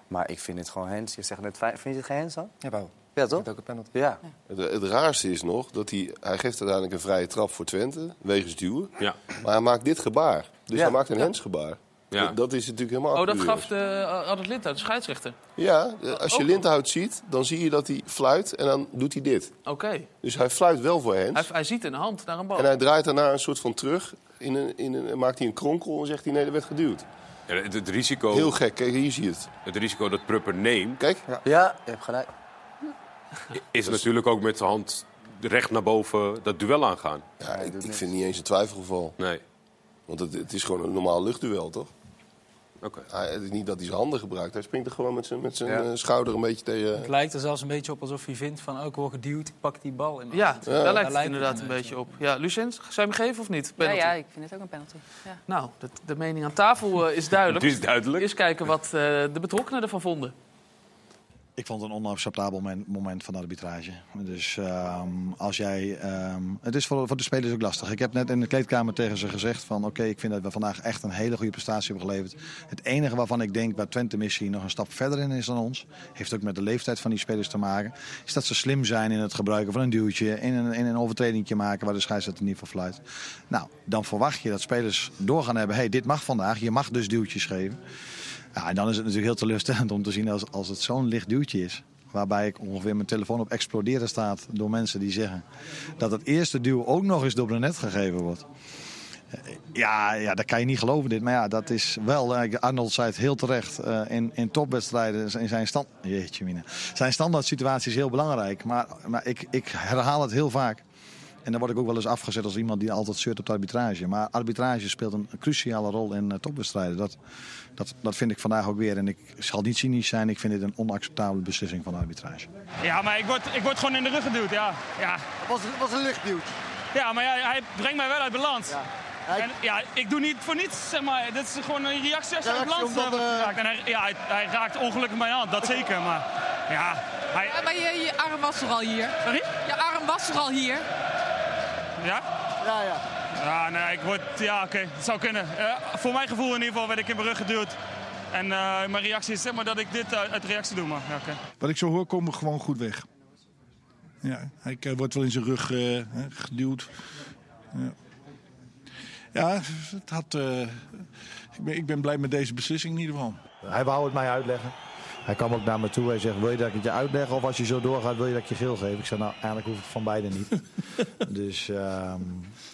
Maar ik vind het gewoon hens. Je zegt net, fijn- vind je het geen hens dan? Jawel. Ja, toch? heb ook een penalty. Ja. Het, het raarste is nog dat hij, hij geeft uiteindelijk een vrije trap voor Twente, wegens duwen. Ja. Maar hij maakt dit gebaar. Dus Ja. hij maakt een hensgebaar. Ja. Dat, dat is natuurlijk helemaal Oh, dat gaf de uh, Allard Lindhout, de scheidsrechter. Ja, eh, als je. Lindhout ziet, dan zie je dat hij fluit en dan doet hij dit. Oké. Dus hij fluit wel voor Hij, hens. hij ziet een hand naar een bal. En hij draait daarna een soort van terug. In een, in een, maakt hij een kronkel en zegt hij nee, dat werd geduwd. Ja, het, het risico, Heel gek, kijk, hier zie je het. het risico dat Prupper neemt, Kijk, Ja, je hebt gelijk. is natuurlijk ook met zijn hand recht naar boven dat duel aangaan. ja, ik, ik vind het niet eens een twijfelgeval. Nee. Want het, het is gewoon een normaal luchtduel, toch? Oké. Hij, het is niet dat hij zijn handen gebruikt. Hij springt er gewoon met zijn, met zijn Ja. eh, schouder een beetje tegen. Het lijkt er zelfs een beetje op alsof hij vindt van... oh, ik word geduwd, ik pak die bal in Ja, daar lijkt het inderdaad een beetje op. Ja, Lucien, zou je hem geven of niet? Ja, Penalty. ja, ik vind het ook een penalty. Ja. Nou, de, de mening aan tafel eh, is duidelijk. Het is duidelijk. Eens kijken wat eh, de betrokkenen ervan vonden. Ik vond het een onacceptabel moment, van de arbitrage. Dus ehm, als jij. ehm, het is voor, voor de spelers ook lastig. Ik heb net in de kleedkamer tegen ze gezegd: van oké, ik vind dat we vandaag echt een hele goede prestatie hebben geleverd. Het enige waarvan ik denk waar Twente misschien nog een stap verder in is dan ons, heeft ook met de leeftijd van die spelers te maken, is dat ze slim zijn in het gebruiken van een duwtje, in een, in een overtredingje maken waar de scheidsrechter niet voor fluit. Nou, dan verwacht je dat spelers doorgaan hebben: hey, dit mag vandaag, je mag dus duwtjes geven. Ja, en dan is het natuurlijk heel teleurstellend om te zien als, als het zo'n licht duwtje is. Waarbij ik ongeveer mijn telefoon op exploderen staat door mensen die zeggen dat het eerste duw ook nog eens door de net gegeven wordt. Eh, Ja, ja, dat kan je niet geloven dit. Maar ja, dat is wel, eh, Arnold zei het heel terecht, eh, in, in topwedstrijden in zijn, stand, jeetje mina, zijn standaard situatie is heel belangrijk. Maar, maar ik, ik herhaal het heel vaak. En dan word ik ook wel eens afgezet als iemand die altijd zeurt op de arbitrage. Maar arbitrage speelt een cruciale rol in eh, topwedstrijden. Dat, dat, dat vind ik vandaag ook weer. En ik zal niet cynisch zijn. Ik vind dit een onacceptabele beslissing van de arbitrage. Ja, maar ik word, ik word gewoon in de rug geduwd, ja. Ja, was, was een lichtduwt. ja maar ja, hij brengt mij wel uit balans. En, ja, ik doe niet voor niets, zeg maar. Dit is gewoon een reactie als je uit Reactie balans omdat, eh, wordt eh, geraakt. En hij, ja, hij, hij raakt ongelukkig mijn hand, dat zeker. Maar ja, hij... Ja, maar je, je arm was toch al hier? Sorry? Je arm was toch al hier? Ja? Ja, ja. Ja, nee, ik word... Ja, oké, het zou kunnen. Eh, voor mijn gevoel in ieder geval werd ik in mijn rug geduwd. En eh, mijn reactie is zeg maar dat ik dit uit, uit reactie doe, maar ja, oké. Wat ik zo hoor, komen we gewoon goed weg. Ja, hij eh, wordt wel in zijn rug eh, hè, geduwd. Ja, ja het had, eh, ik, ben, ik ben blij met deze beslissing in ieder geval. Hij wou het mij uitleggen. Hij kwam ook naar me toe. Hij zegt, wil je dat ik het je uitleg? Of als je zo doorgaat, wil je dat ik je geel geef? Ik zei, nou, eigenlijk hoeft het van beide niet. dus, ehm,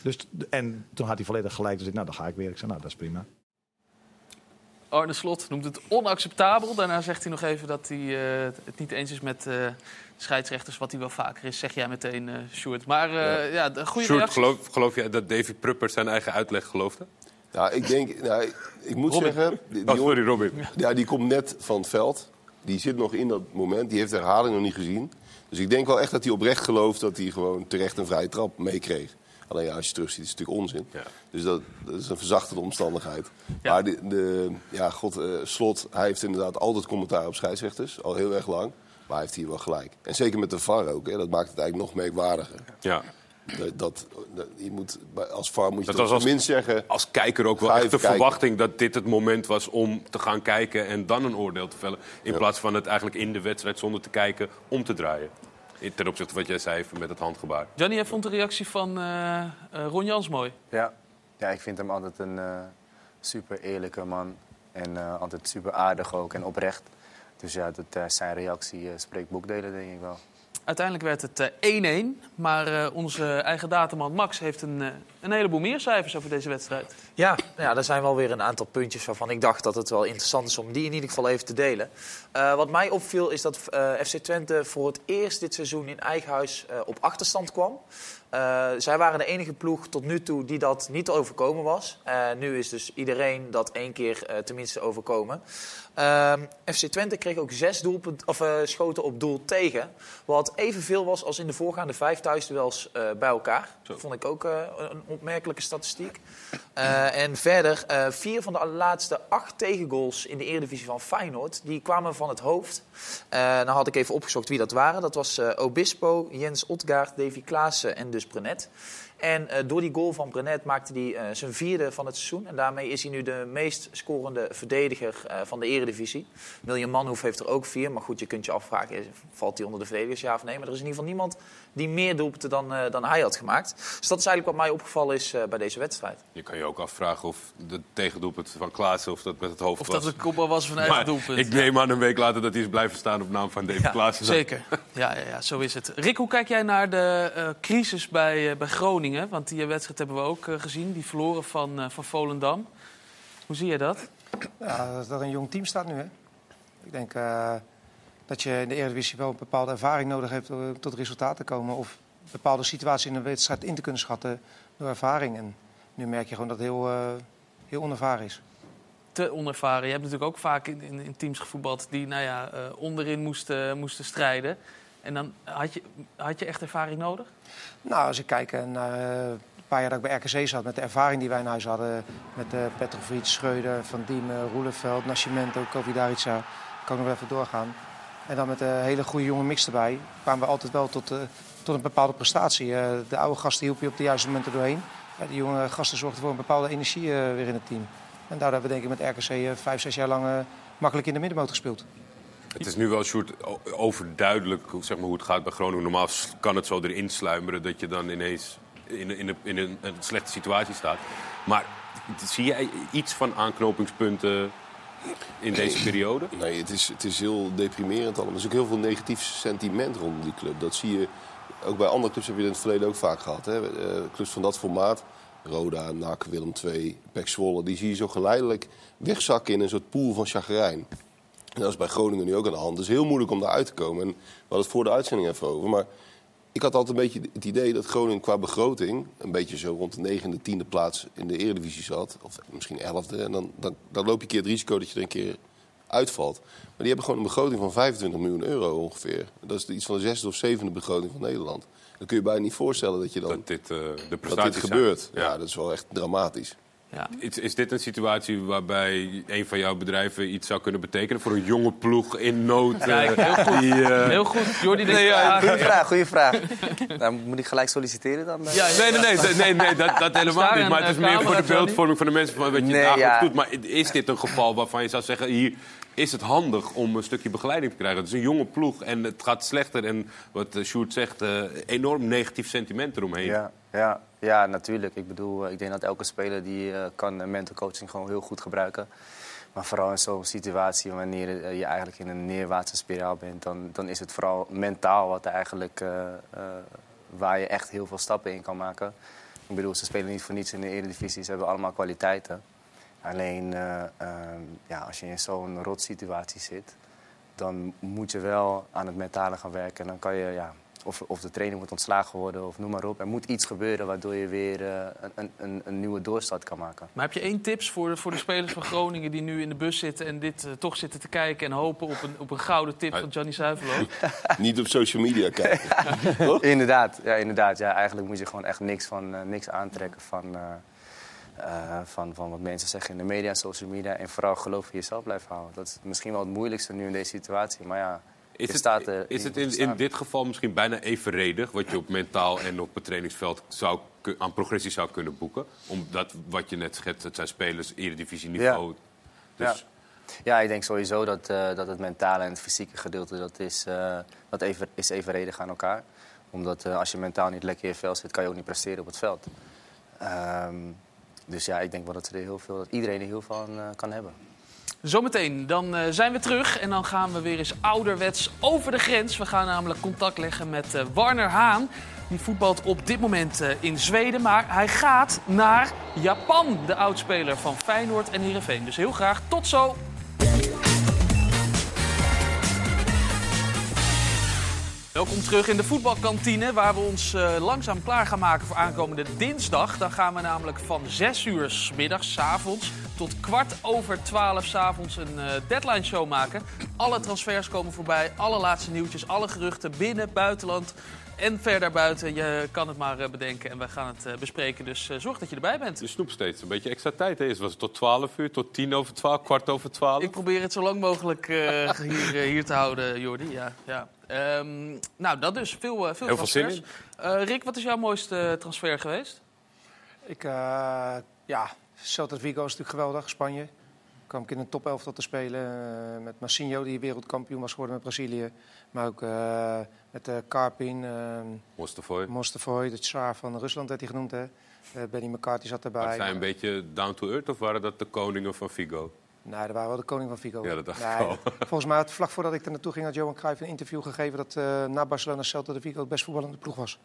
dus, en toen had hij volledig gelijk. Dus ik, nou, dan ga ik weer. Ik zei, nou, dat is prima. Arne Slot noemt het onacceptabel. Daarna zegt hij nog even dat hij eh, het niet eens is met eh, scheidsrechters, wat hij wel vaker is. Zeg jij meteen, eh Sjoerd. Maar eh, ja. de goede Sjoerd, reactie. geloof, geloof jij dat David Pruppert zijn eigen uitleg geloofde? Nou, ik denk, nou, ik- ik moet Robin. zeggen. Die, Oh, sorry, Robin. Ja, die komt net van het veld. Die zit nog in dat moment. Die heeft de herhaling nog niet gezien. Dus ik denk wel echt dat hij oprecht gelooft dat hij gewoon terecht een vrije trap meekreeg. Alleen ja, als je terug ziet, is het natuurlijk onzin. Ja. Dus dat, dat is een verzachtende omstandigheid. Maar de, de, ja, god, eh, Slot, hij heeft inderdaad altijd commentaar op scheidsrechters. Al heel erg lang. Maar hij heeft hier wel gelijk. En zeker met de VAR ook, hè, dat maakt het eigenlijk nog merkwaardiger. Ja. Dat, dat, dat- je moet, als VAR moet je Dat als- minst zeggen... Als kijker ook wel echt de kijken. verwachting dat dit het moment was om te gaan kijken en dan een oordeel te vellen. In plaats van het eigenlijk in de wedstrijd zonder te kijken om te draaien. Ten opzichte van wat jij zei met het handgebaar. Johnny, jij vond de reactie van eh, eh, Ron Jans mooi. Ja. ja, ik vind hem altijd een eh, super eerlijke man. En eh, altijd super aardig ook en oprecht. Dus ja, dat, eh, zijn reactie spreekt boekdelen, denk ik wel. Uiteindelijk werd het eh, 1-1. Maar eh, onze eigen dataman Max heeft een, eh, een heleboel meer cijfers over deze wedstrijd. Ja, nou ja, er zijn wel weer een aantal puntjes waarvan ik dacht dat het wel interessant is om die in ieder geval even te delen. Eh, wat mij opviel is dat eh, FC Twente voor het eerst dit seizoen in eigen huis eh, op achterstand kwam. Eh, zij waren de enige ploeg tot nu toe die dat niet overkomen was. Eh, nu is dus iedereen dat één keer eh, tenminste overkomen. Ehm, FC Twente kreeg ook zes doelpunt, of, eh, schoten op doel tegen. Wat evenveel was als in de voorgaande vijf thuisduels eh bij elkaar. Dat vond ik ook eh, een opmerkelijke statistiek. Eh, en verder, eh, vier van de laatste acht tegengoals in de Eredivisie van Feyenoord... die kwamen van het hoofd. Eh nou had ik even opgezocht wie dat waren. Dat was Obispo, Jens Otgaard, Davy Klaassen en dus Brenet. En door die goal van Brenet maakte hij zijn vierde van het seizoen. En daarmee is hij nu de meest scorende verdediger van de eredivisie. William Manhoef heeft er ook vier. Maar goed, je kunt je afvragen, valt hij onder de verdedigers, ja of nee? Maar er is in ieder geval niemand die meer doelpunten dan, eh, dan hij had gemaakt. Dus dat is eigenlijk wat mij opgevallen is eh, bij deze wedstrijd. Je kan je ook afvragen of de tegendoelpunt van Klaassen of dat met het hoofd Of was. dat het kopbal was van eigen doelpunt. Ik neem aan een week later dat hij is blijven staan op naam van David Ja, Klaassen. Zeker. Ja, ja, ja, zo is het. Rick, hoe kijk jij naar de eh, crisis bij, eh, bij Groningen? Want die wedstrijd hebben we ook gezien. Die verloren van, eh, van Volendam. Hoe zie je dat? Ja, dat er een jong team staat nu. Hè? Ik denk eh, dat je in de Eredivisie wel een bepaalde ervaring nodig hebt om tot resultaten te komen. Of bepaalde situaties in een wedstrijd in te kunnen schatten door ervaring. En nu merk je gewoon dat het heel, eh, heel onervaren is. Te onervaren. Je hebt natuurlijk ook vaak in, in, in teams gevoetbald die nou ja, eh, onderin moesten, moesten strijden. En dan had je, had je echt ervaring nodig? Nou, als ik kijk naar eh, een paar jaar dat ik bij RKC zat, met de ervaring die wij in huis hadden. Met uh, Petrovic, Schreuder, Van Diemen, Roeleveld, Nascimento, Kovidarica. Kan ik nog wel even doorgaan. En dan met een hele goede jonge mix erbij kwamen we altijd wel tot, uh, tot een bepaalde prestatie. Uh, de oude gasten hielp je op de juiste momenten doorheen. Ja, die jonge gasten zorgden voor een bepaalde energie uh, weer in het team. En daardoor hebben we denk ik met RKC vijf, zes jaar lang makkelijk in de middenmoot gespeeld. Het is nu wel soort overduidelijk zeg maar, hoe het gaat bij Groningen. Normaal kan het zo erin sluimeren dat je dan ineens in, in, in een, een slechte situatie staat. Maar zie jij iets van aanknopingspunten in deze periode? Nee, het is, het is heel deprimerend allemaal. Er is ook heel veel negatief sentiment rondom die club. Dat zie je, ook bij andere clubs heb je in het verleden ook vaak gehad. Hè? Uh, clubs van dat formaat, Roda, NAC, Willem II, Pek Zwolle... die zie je zo geleidelijk wegzakken in een soort pool van chagrijn. En dat is bij Groningen nu ook aan de hand. Het is heel moeilijk om daaruit te komen. En we hadden het voor de uitzending even over. Maar ik had altijd een beetje het idee dat Groningen qua begroting... een beetje zo rond de negende, tiende plaats in de eredivisie zat. Of misschien elfde. En dan, dan, dan loop je een keer het risico dat je er een keer uitvalt. Maar die hebben gewoon een begroting van 25 miljoen euro ongeveer. Dat is iets van de zesde of zevende begroting van Nederland. Dan kun je bijna niet voorstellen dat je dan... Dat dit, uh, de dat dit gebeurt. Ja. ja, dat is wel echt dramatisch. Ja. Is, is, dit een situatie waarbij een van jouw bedrijven iets zou kunnen betekenen voor een jonge ploeg in nood? Kijk, heel goed. Die, uh... Heel goed. Jordi, nee, ja, goeie vraag, goede vraag. nou, moet ik gelijk solliciteren dan? Ja, nee, nee, nee, nee, nee dat, dat helemaal niet. Maar het is meer voor de beeldvorming van de mensen van wat je nee, dagelijks ja. doet. Maar is dit een geval waarvan je zou zeggen, hier is het handig om een stukje begeleiding te krijgen? Het is een jonge ploeg en het gaat slechter. En wat Sjoerd zegt, uh, enorm negatief sentiment eromheen. Ja, ja. Ja, natuurlijk. Ik bedoel, ik denk dat elke speler die uh, kan mental coaching gewoon heel goed gebruiken. Maar vooral in zo'n situatie wanneer uh, je eigenlijk in een neerwaartse spiraal bent, dan, dan is het vooral mentaal wat eigenlijk, waar je echt heel veel stappen in kan maken. Ik bedoel, ze spelen niet voor niets in de Eredivisie, ze hebben allemaal kwaliteiten. Alleen ja, als je in zo'n rotsituatie zit, dan moet je wel aan het mentale gaan werken. En dan kan je ja, of, of de trainer moet ontslagen worden of noem maar op. Er moet iets gebeuren waardoor je weer uh, een, een, een, nieuwe doorstart kan maken. Maar heb je één tips voor de, voor de spelers van Groningen die nu in de bus zitten en dit uh, toch zitten te kijken en hopen op een, op een gouden tip van Johnny Zuiverlo? Niet op social media kijken. ja. inderdaad, ja, inderdaad. Ja, eigenlijk moet je gewoon echt niks, van, uh, niks aantrekken van, van, van wat mensen zeggen in de media en social media. En vooral geloof in jezelf blijven houden. Dat is misschien wel het moeilijkste nu in deze situatie. Maar ja, Is het, staat er is het in, in dit geval misschien bijna evenredig... wat je op mentaal en op het trainingsveld zou, aan progressie zou kunnen boeken? Omdat, wat je net schetst, het zijn spelers eredivisie niveau. Dus Ja. Ja, ik denk sowieso dat, eh, dat het mentale en het fysieke gedeelte dat is, eh, dat even, is evenredig aan elkaar. Omdat eh, als je mentaal niet lekker in je vel zit, kan je ook niet presteren op het veld. Ehm, dus ja, ik denk wel dat, er heel veel, dat iedereen er heel veel aan eh, kan hebben. Zometeen, dan eh, zijn we terug en dan gaan we weer eens ouderwets over de grens. We gaan namelijk contact leggen met eh, Warner Haan. Die voetbalt op dit moment eh, in Zweden, maar hij gaat naar Japan. De oudspeler van Feyenoord en Heerenveen. Dus heel graag tot zo. Welkom terug in de voetbalkantine, waar we ons langzaam klaar gaan maken voor aankomende dinsdag. Dan gaan we namelijk van 6 uur middags, avonds, tot kwart over 12 s avonds een eh, deadline show maken. Alle transfers komen voorbij, alle laatste nieuwtjes, alle geruchten binnen, buitenland en verder buiten. Je kan het maar eh, bedenken en we gaan het eh, bespreken. Dus zorg dat je erbij bent. je snoept steeds een beetje extra tijd. Hè? Eerst was het tot 12 uur, tot 10 over 12, kwart over 12. Ik probeer het zo lang mogelijk eh, hier, hier te houden, Jordi. Ja, ja. Ehm, nou, dat dus. Veel, eh, veel Heel veel zin. Eh, Rick, wat is jouw mooiste transfer geweest? Ik, eh, ja, Celta Vigo is natuurlijk geweldig, Spanje. kwam ik in een top 11 tot te spelen eh, met Massinho, die wereldkampioen was geworden met Brazilië. Maar ook eh, met eh Karpin, eh Mostafoy. Mostafoy, de Tsar van Rusland werd hij genoemd. Hè. Benny McCarthy zat erbij. Maar zijn een beetje down to earth of waren dat de koningen van Figo? Nee, dat waren wel de koning van Vigo. Ja, dat dacht Nee, ik al. Volgens mij had vlak voordat ik er naartoe ging, had Johan Cruijff een interview gegeven dat na Barcelona Celta de Vigo het best voetballende ploeg was.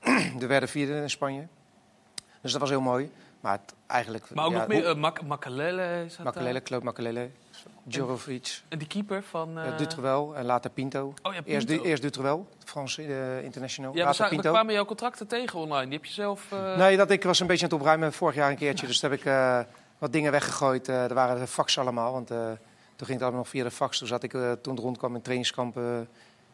er werden vierde in Spanje. Dus dat was heel mooi. Maar het, eigenlijk... Maar ook ja, nog meer, uh, Mak Makalele zat. Makelele, Claude Makelele, Djorovic, En die keeper van... eh, uh, Dutrewel en later Pinto. Oh ja, Eerst, Pinto. Eerst Dutrewel, Frans eh, international. Ja, later we Pinto. kwamen jouw contracten tegen online. Die heb je zelf... eh, Nee, dat, ik was een beetje aan het opruimen vorig jaar een keertje. Dus toen heb ik eh, wat dingen weggegooid. Eh er waren de fax allemaal. Want eh, toen ging het allemaal nog via de fax. Toen zat ik eh, toen het rondkwam in trainingskamp eh,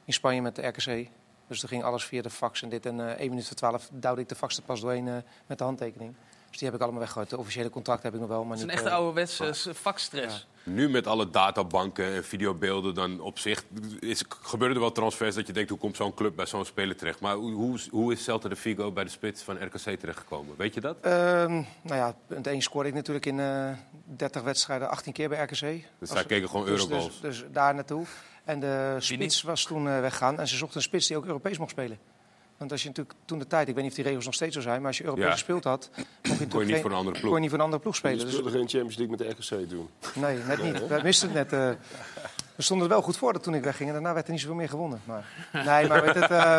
in Spanje met de RKC. Dus toen ging alles via de fax. En dit en eh 1 minuut voor 12 duwde ik de fax er pas doorheen eh, met de handtekening. Dus die heb ik allemaal weggegooid. De officiële contract heb ik nog wel. Maar Het is een echte eh, ouderwetse vakstress. Nu met alle databanken en videobeelden, dan op zich is, gebeuren er wel transfers dat je denkt, hoe komt zo'n club bij zo'n speler terecht? Maar hoe, hoe, is- hoe is Celta de Vigo bij de spits van RKC terechtgekomen? Weet je dat? Ehm, nou ja, punt 1 scoorde ik natuurlijk in eh 30 wedstrijden, 18 keer bij RKC. Dus zij keken gewoon dus, Eurogoals. Dus, dus daar naartoe. En de spits was toen eh, weggegaan. En ze zochten een spits die ook Europees mocht spelen. Want als je natuurlijk toen de tijd, ik weet niet of die regels nog steeds zo zijn, maar als je Europees Ja. gespeeld had, mocht je, Kon je natuurlijk niet geen- voor een andere ploeg. kon je niet voor een andere ploeg Je spelen. Dus, speelde geen Champions League met de RKC toen. nee, net niet. We misten het net. eh. we stonden er wel goed voor dat toen ik wegging. En daarna werd er niet zoveel meer gewonnen. Maar, nee, maar weet het, eh,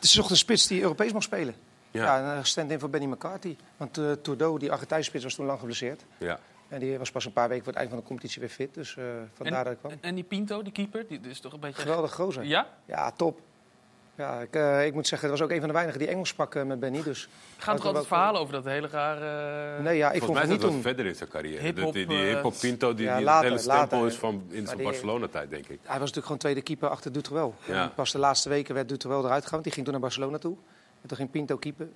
ze zochten een spits die Europees mocht spelen. Ja. Ja, een stand-in voor Benny McCarthy. Want uh, Tourdeau, die Argentijnse spits, was toen lang geblesseerd. Ja. En die was pas een paar weken voor het eind van de competitie weer fit. Dus eh, vandaar dat ik kwam. En, en die Pinto, die keeper, die is toch een beetje... Geweldig gozer. Ja? Ja, top. Ja, ik, eh, ik moet zeggen, dat was ook een van de weinigen die Engels sprak eh, met Benny. Dus Gaan er altijd verhalen over dat hele rare... Nee, ja, ik Volgens vond mij het niet dat toen. verder in zijn carrière. Hip-hop, die die eh, hip-hop Pinto, die, Ja, die later, het hele stempel later. is van in zijn Barcelona-tijd, denk ik. Hij was natuurlijk gewoon tweede keeper achter Dutrewel. Ja. En Pas de laatste weken werd Dutrewel eruit gegaan. want Die ging toen naar Barcelona toe. En toen ging Pinto keeper.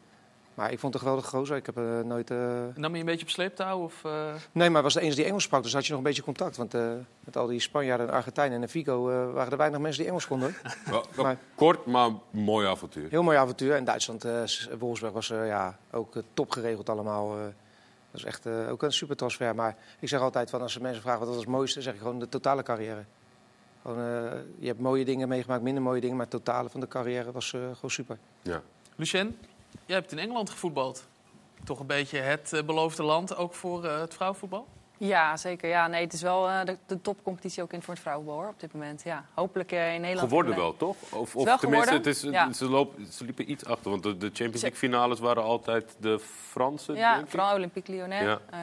Maar ik vond het een geweldig gozer. Ik heb eh, nooit... eh, Nam je een beetje op sleeptouw? Of, eh, Nee, maar was de enige die Engels sprak. Dus had je nog een beetje contact. Want eh, met al die Spanjaarden en Argentijnen en de Vigo eh, waren er weinig mensen die Engels konden. Wel- wel Maar- Kort, maar mooi avontuur. Heel mooi avontuur. En Duitsland, eh, Wolfsburg was eh, ja, ook top geregeld allemaal. eh. dat is echt eh, ook een super transfer. Maar ik zeg altijd, van, als ze mensen vragen wat was het mooiste, zeg ik gewoon de totale carrière. Gewoon, eh, je hebt mooie dingen meegemaakt, minder mooie dingen. Maar het totale van de carrière was eh, gewoon super. Ja. Lucien, jij hebt in Engeland gevoetbald. Toch een beetje het eh, beloofde land, ook voor eh, het vrouwenvoetbal? Ja, zeker. Ja, nee, het is wel eh, de, de topcompetitie ook in voor het vrouwenvoetbal hoor, op dit moment. Ja. Hopelijk eh, in Nederland. Geworden wel, we- toch? Of, wel of tenminste, het is, ja. ze, lopen, ze liepen iets achter. Want de, de Champions League finales waren altijd de Fransen, Ja, denk ik. vooral Olympique Lyonnais. Ja. Eh,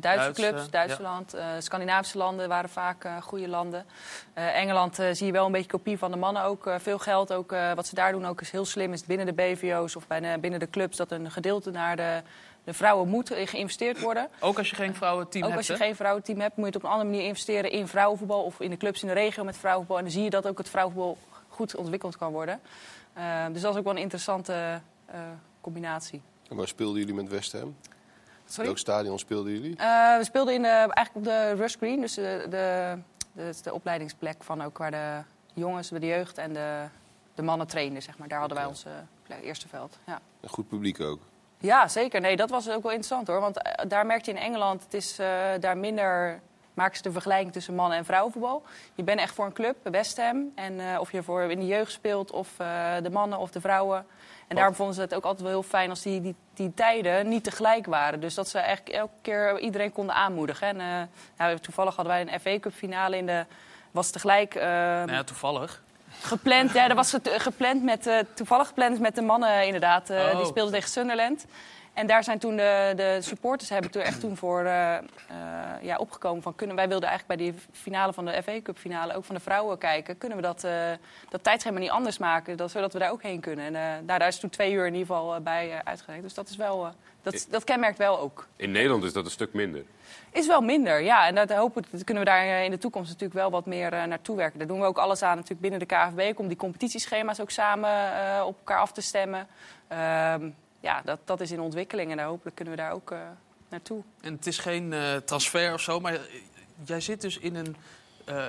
Duitse Duits, clubs, Duitsland, eh, Scandinavische landen waren vaak eh, goede landen. Eh, Engeland zie je wel een beetje kopie van de mannen ook. eh, veel geld, ook, eh, wat ze daar doen ook is heel slim. Is binnen de BVO's of bijna binnen de clubs dat een gedeelte naar de, de vrouwen moet eh, geïnvesteerd worden. Ook als je geen vrouwenteam Ook hebt, als je hè? geen vrouwenteam hebt, moet je het op een andere manier investeren in vrouwenvoetbal of in de clubs in de regio met vrouwenvoetbal. En dan zie je dat ook het vrouwenvoetbal goed ontwikkeld kan worden. Eh, dus dat is ook wel een interessante eh, combinatie. En waar speelden jullie met West Ham? Sorry? Welk stadion speelden jullie? Eh, we speelden in de, eigenlijk op de Rush Green, dus de, de, de, de opleidingsplek van ook waar de jongens, de jeugd en de, de mannen trainen, zeg maar. Daar hadden wij ons eh, eerste veld. Ja. Een goed publiek ook. Ja, zeker. Nee, dat was ook wel interessant hoor. Want eh, daar merkte je in Engeland, het is eh, daar minder. Maken ze de vergelijking tussen mannen- en vrouwenvoetbal. Je bent echt voor een club, West Ham. En eh, of je voor in de jeugd speelt, of de mannen of de vrouwen. En daarom vonden ze het ook altijd wel heel fijn als die, die, die tijden niet tegelijk waren. Dus dat ze eigenlijk elke keer iedereen konden aanmoedigen. En toevallig hadden wij een FA Cup finale in de. Was tegelijk. Nou ja, toevallig. Gepland, ja, dat was gepland met, eh, toevallig gepland met de mannen inderdaad. eh, Oh. Die speelden tegen Sunderland. En daar zijn toen de, de supporters hebben toen echt toen voor eh, eh, ja, opgekomen van kunnen wij wilden eigenlijk bij die finale van de FA Cup finale ook van de vrouwen kijken. Kunnen we dat, eh, dat tijdschema niet anders maken, dat, zodat we daar ook heen kunnen. En nou, daar is toen twee uur in ieder geval bij uitgereikt. Dus dat is wel, dat, dat kenmerkt wel ook. In Nederland is dat een stuk minder. Is wel minder, ja. En dat hopen dat kunnen we daar in de toekomst natuurlijk wel wat meer uh, naartoe werken. Daar doen we ook alles aan natuurlijk binnen de ook om die competitieschema's ook samen uh, op elkaar af te stemmen. Uh, ja, dat, dat is in ontwikkeling en daar hopelijk kunnen we daar ook uh, naartoe. En het is geen uh, transfer of zo, maar jij zit dus in een,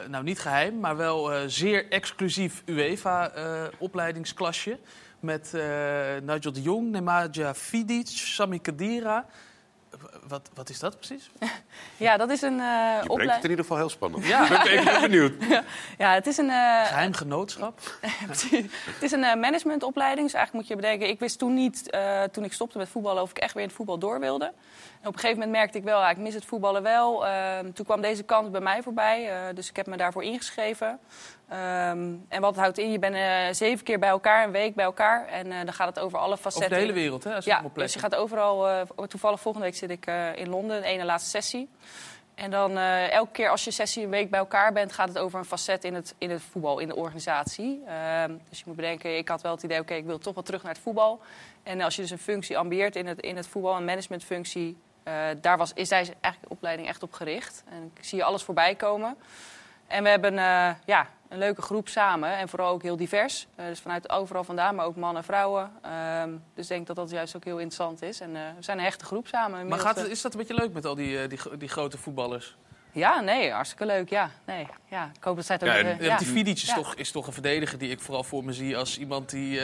nou niet geheim, maar wel zeer exclusief UEFA-opleidingsklasje. met Nigel de Jong, Nemaja Vidic, Sami Kadira. Wat, wat is dat precies? ja, dat is een uh, Je brengt het in ieder geval heel spannend. Ja. Ik ben even benieuwd. ja, het is een... Uh, Geheim genootschap? het is een uh, managementopleiding. Dus eigenlijk moet je bedenken... Ik wist toen niet, uh, toen ik stopte met voetballen... of ik echt weer in het voetbal door wilde. En op een gegeven moment merkte ik wel... Ja, ik mis het voetballen wel. Ehm, toen kwam deze kans bij mij voorbij. dus ik heb me daarvoor ingeschreven. Um, en wat houdt in? Je bent uh, zeven keer bij elkaar, een week bij elkaar. En uh, dan gaat het over alle facetten. Over de hele wereld, hè? Als ja, dus je gaat overal... Uh, toevallig volgende week zit ik in Londen, de ene laatste sessie. En dan elke keer als je sessie een week bij elkaar bent... gaat het over een facet in het, in het voetbal, in de organisatie. Uh, dus je moet bedenken, ik had wel het idee... oké, okay, ik wil toch wel terug naar het voetbal. En als je dus een functie ambieert in het, in het voetbal, een managementfunctie... Daar was, is eigenlijk de opleiding echt op gericht. En ik zie je alles voorbij komen. En we hebben ja, een leuke groep samen en vooral ook heel divers. Uh, dus vanuit overal vandaan, maar ook mannen en vrouwen. Uh, dus ik denk dat dat juist ook heel interessant is. En uh, we zijn een hechte groep samen. Maar gaat, is dat een beetje leuk met al die, die, die grote voetballers? Ja, nee, hartstikke leuk. Ja, nee, ja. Ik hoop dat zij het ook... Ja, uh. Die is, ja. toch, is toch een verdediger die ik vooral voor me zie als iemand die uh,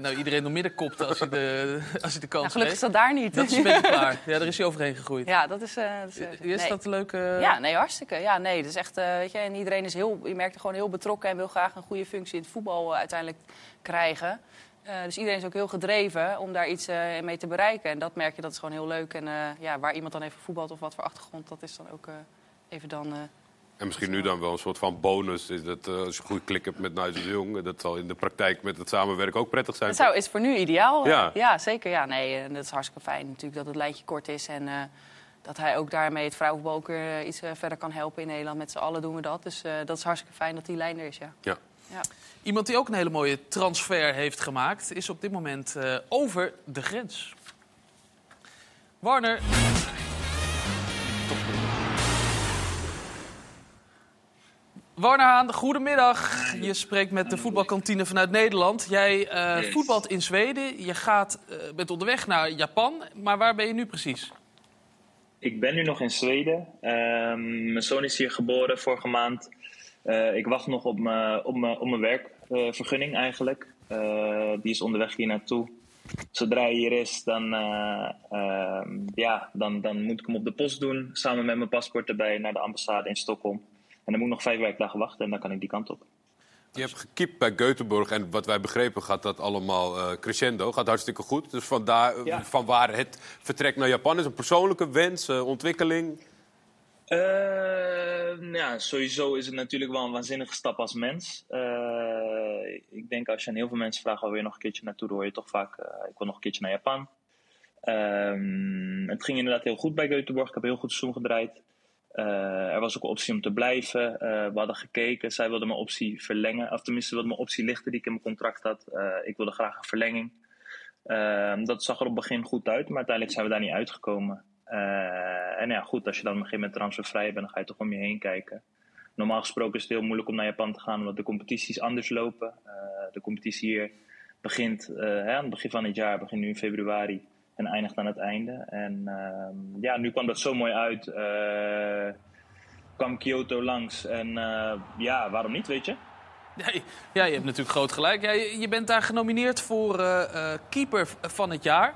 nou, iedereen door midden kopt als hij de, als hij de kans ja, gelukkig heeft. is dat daar niet. Dat is een beetje klaar. Ja, daar is hij overheen gegroeid. Ja, dat is... Uh, dat is, is nee. dat een leuke... Ja, nee, hartstikke. Ja, nee, dat is echt... weet je, en iedereen is heel... Je merkt er gewoon heel betrokken en wil graag een goede functie in het voetbal uiteindelijk krijgen. Uh, dus iedereen is ook heel gedreven om daar iets uh, mee te bereiken. En dat merk je, dat is gewoon heel leuk. En uh, ja, waar iemand dan even voetbalt of wat voor achtergrond, dat is dan ook even dan... en misschien nu dan wel een soort van bonus. Is dat als je goed klik hebt met Nigel de Jong, dat zal in de praktijk met het samenwerken ook prettig zijn. Dat zou, is voor nu ideaal. Ja, ja zeker. Ja, nee, en dat is hartstikke fijn natuurlijk dat het lijntje kort is. En dat hij ook daarmee het vrouwenvoetbal iets verder kan helpen in Nederland. Met z'n allen doen we dat. Dus dat is hartstikke fijn dat die lijn er is, ja. ja. ja. Iemand die ook een hele mooie transfer heeft gemaakt, is op dit moment uh, over de grens. Warner. Warner Haan, goedemiddag. Je spreekt met de voetbalkantine vanuit Nederland. Jij uh, yes. voetbalt in Zweden. Je gaat, uh, bent onderweg naar Japan. Maar waar ben je nu precies? Ik ben nu nog in Zweden. Uh, mijn zoon is hier geboren vorige maand. Uh, ik wacht nog op mijn, op mijn, op mijn werkvergunning eigenlijk. Die is onderweg hier naartoe. Zodra hij hier is, dan, ja, dan, dan moet ik hem op de post doen. Samen met mijn paspoort erbij naar de ambassade in Stockholm. En dan moet ik nog vijf werkdagen wachten en dan kan ik die kant op. Je hebt gekiept bij Göteborg en wat wij begrepen gaat dat allemaal crescendo. Gaat hartstikke goed. Dus vandaar, ja. van waar het vertrek naar Japan is. Een persoonlijke wens, ontwikkeling. Uh, ja, sowieso is het natuurlijk wel een waanzinnige stap als mens. Uh, ik denk als je aan heel veel mensen vraagt, wil je nog een keertje naartoe, dan hoor je toch vaak, uh, ik wil nog een keertje naar Japan. het ging inderdaad heel goed bij Göteborg, ik heb heel goed seizoen gedraaid. Er was ook een optie om te blijven. we hadden gekeken, zij wilde mijn optie verlengen, of tenminste wilde mijn optie lichten die ik in mijn contract had. ik wilde graag een verlenging. dat zag er op het begin goed uit, maar uiteindelijk zijn we daar niet uitgekomen. En ja, goed, als je dan gegeven moment transfervrij bent, dan ga je toch om je heen kijken. Normaal gesproken is het heel moeilijk om naar Japan te gaan, omdat de competities anders lopen. De competitie hier begint hè, aan het begin van het jaar, begint nu in februari en eindigt aan het einde. En ehm, ja, nu kwam dat zo mooi uit. kwam Kyoto langs en ja, waarom niet, weet je? Nee, ja, je hebt natuurlijk groot gelijk. Ja, je, je bent daar genomineerd voor eh, eh, keeper van het jaar.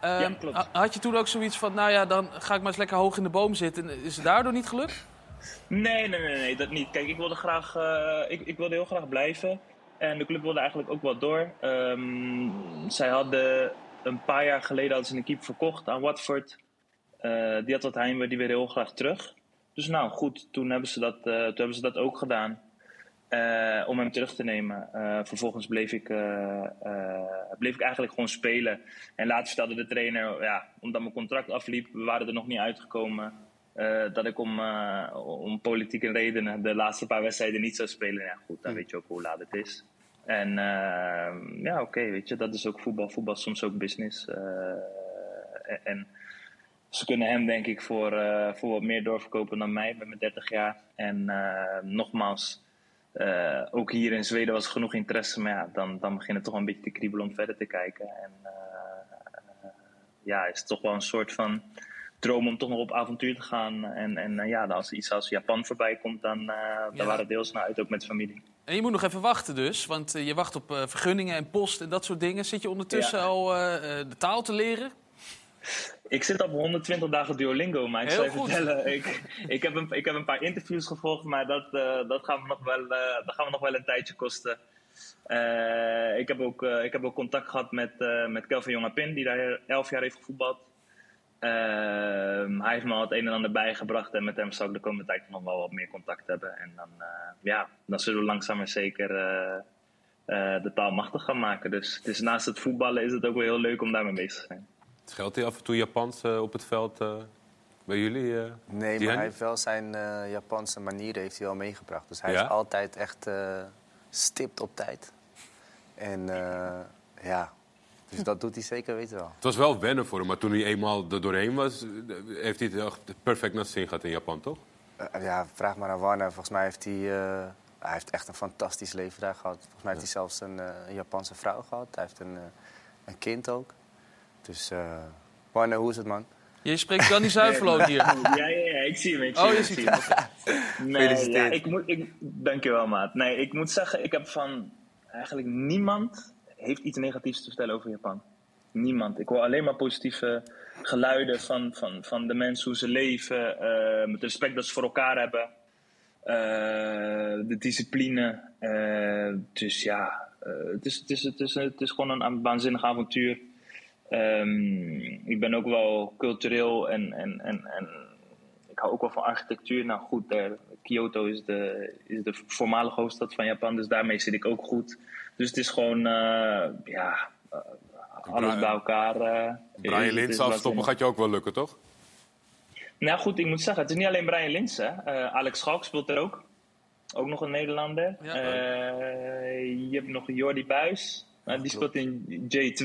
Ehm, Ja, klopt. ha- Had je toen ook zoiets van, nou ja, dan ga ik maar eens lekker hoog in de boom zitten. Is het daardoor niet gelukt? Nee, nee, nee, nee, dat niet. Kijk, ik wilde graag, eh, ik, ik wilde heel graag blijven. En de club wilde eigenlijk ook wel door. Ehm, zij hadden een paar jaar geleden hadden ze een keeper verkocht aan Watford. Eh, die had wat heimwee, die wilde heel graag terug. Dus nou goed, toen hebben ze dat, eh, toen hebben ze dat ook gedaan. eh, om hem terug te nemen. Vervolgens bleef ik, bleef ik eigenlijk gewoon spelen. En later vertelde de trainer, ja, omdat mijn contract afliep, we waren er nog niet uitgekomen. dat ik om, om politieke redenen de laatste paar wedstrijden niet zou spelen. Ja, goed, dan weet je ook hoe laat het is. En eh, ja, oké, weet je, dat is ook voetbal. Voetbal is soms ook business. eh, en- en ze kunnen hem, denk ik, voor, eh, voor wat meer doorverkopen dan mij met mijn 30 jaar. En eh, nogmaals, ook hier in Zweden was genoeg interesse. Maar ja, dan, dan begint het toch wel een beetje te kriebelen om verder te kijken. En ja, is het toch wel een soort van droom om toch nog op avontuur te gaan. En, en ja, als iets als Japan voorbij komt, dan, dan Ja. waren we deels naar uit, ook met familie. En je moet nog even wachten dus, want eh, je wacht op eh, vergunningen en post en dat soort dingen. Zit je ondertussen Ja. al eh, de taal te leren? Ik zit op 120 dagen Duolingo, maar ik Heel zou je vertellen, ik, ik, heb een, ik heb een paar interviews gevolgd, maar dat, dat, gaan, we nog wel, dat gaan we nog wel een tijdje kosten. Ik, heb ook, ik heb ook contact gehad met, met Kelvin Jongapin, die daar 11 jaar heeft gevoetbald. Ehm, hij heeft me al het een en ander bijgebracht en met hem zal ik de komende tijd nog wel wat meer contact hebben. En dan, eh, ja, dan zullen we langzaam maar zeker eh, eh, de taal machtig gaan maken. Dus het is, naast het voetballen is het ook wel heel leuk om daarmee bezig te zijn. Geldt hij af en toe Japans op het veld eh, bij jullie? eh? Nee, maar hij heeft wel zijn eh, Japanse manieren heeft hij wel meegebracht. Dus hij Ja? is altijd echt eh, stipt op tijd. En eh, ja, dus dat doet hij zeker weten wel. Het was wel wennen voor hem, maar toen hij eenmaal er doorheen was, eh, heeft hij het echt perfect naar zin gehad in Japan, toch? Eh, ja, vraag maar aan Warner. Volgens mij heeft hij, eh, hij heeft echt een fantastisch leven daar gehad. Volgens mij heeft hij zelfs een, eh, een Japanse vrouw gehad. Hij heeft een, eh, een kind ook. Dus eh Warner, hoe is het man? Je spreekt Danny Zuiverloon hier. Ja, ja, ja, ik zie hem. Ik zie Oh, je ziet zie hem. Nee, Gefeliciteerd. ja, ik moet, ik, dankjewel, maat. Nee, ik moet zeggen, ik heb van eigenlijk niemand heeft iets negatiefs te vertellen over Japan. Niemand. Ik hoor alleen maar positieve geluiden van, van, van de mensen, hoe ze leven, eh, het respect dat ze voor elkaar hebben, eh, de discipline. eh, dus ja, het, is, het, is, het, is, het is gewoon een waanzinnig avontuur. Ehm, ik ben ook wel cultureel en, en, en, en ik hou ook wel van architectuur. Nou goed, Kyoto is de, is de voormalige hoofdstad van Japan, dus daarmee zit ik ook goed. Dus het is gewoon, eh, ja, eh, alles bij elkaar. eh, Brian Lins afstoppen gaat je ook wel lukken, toch? Nou goed, ik moet zeggen, het is niet alleen Brian Lins. Hè. Eh, Alex Schalk speelt er ook. Ook nog een Nederlander. Ja. Eh, je hebt nog Jordi Buis. Die speelt in J2.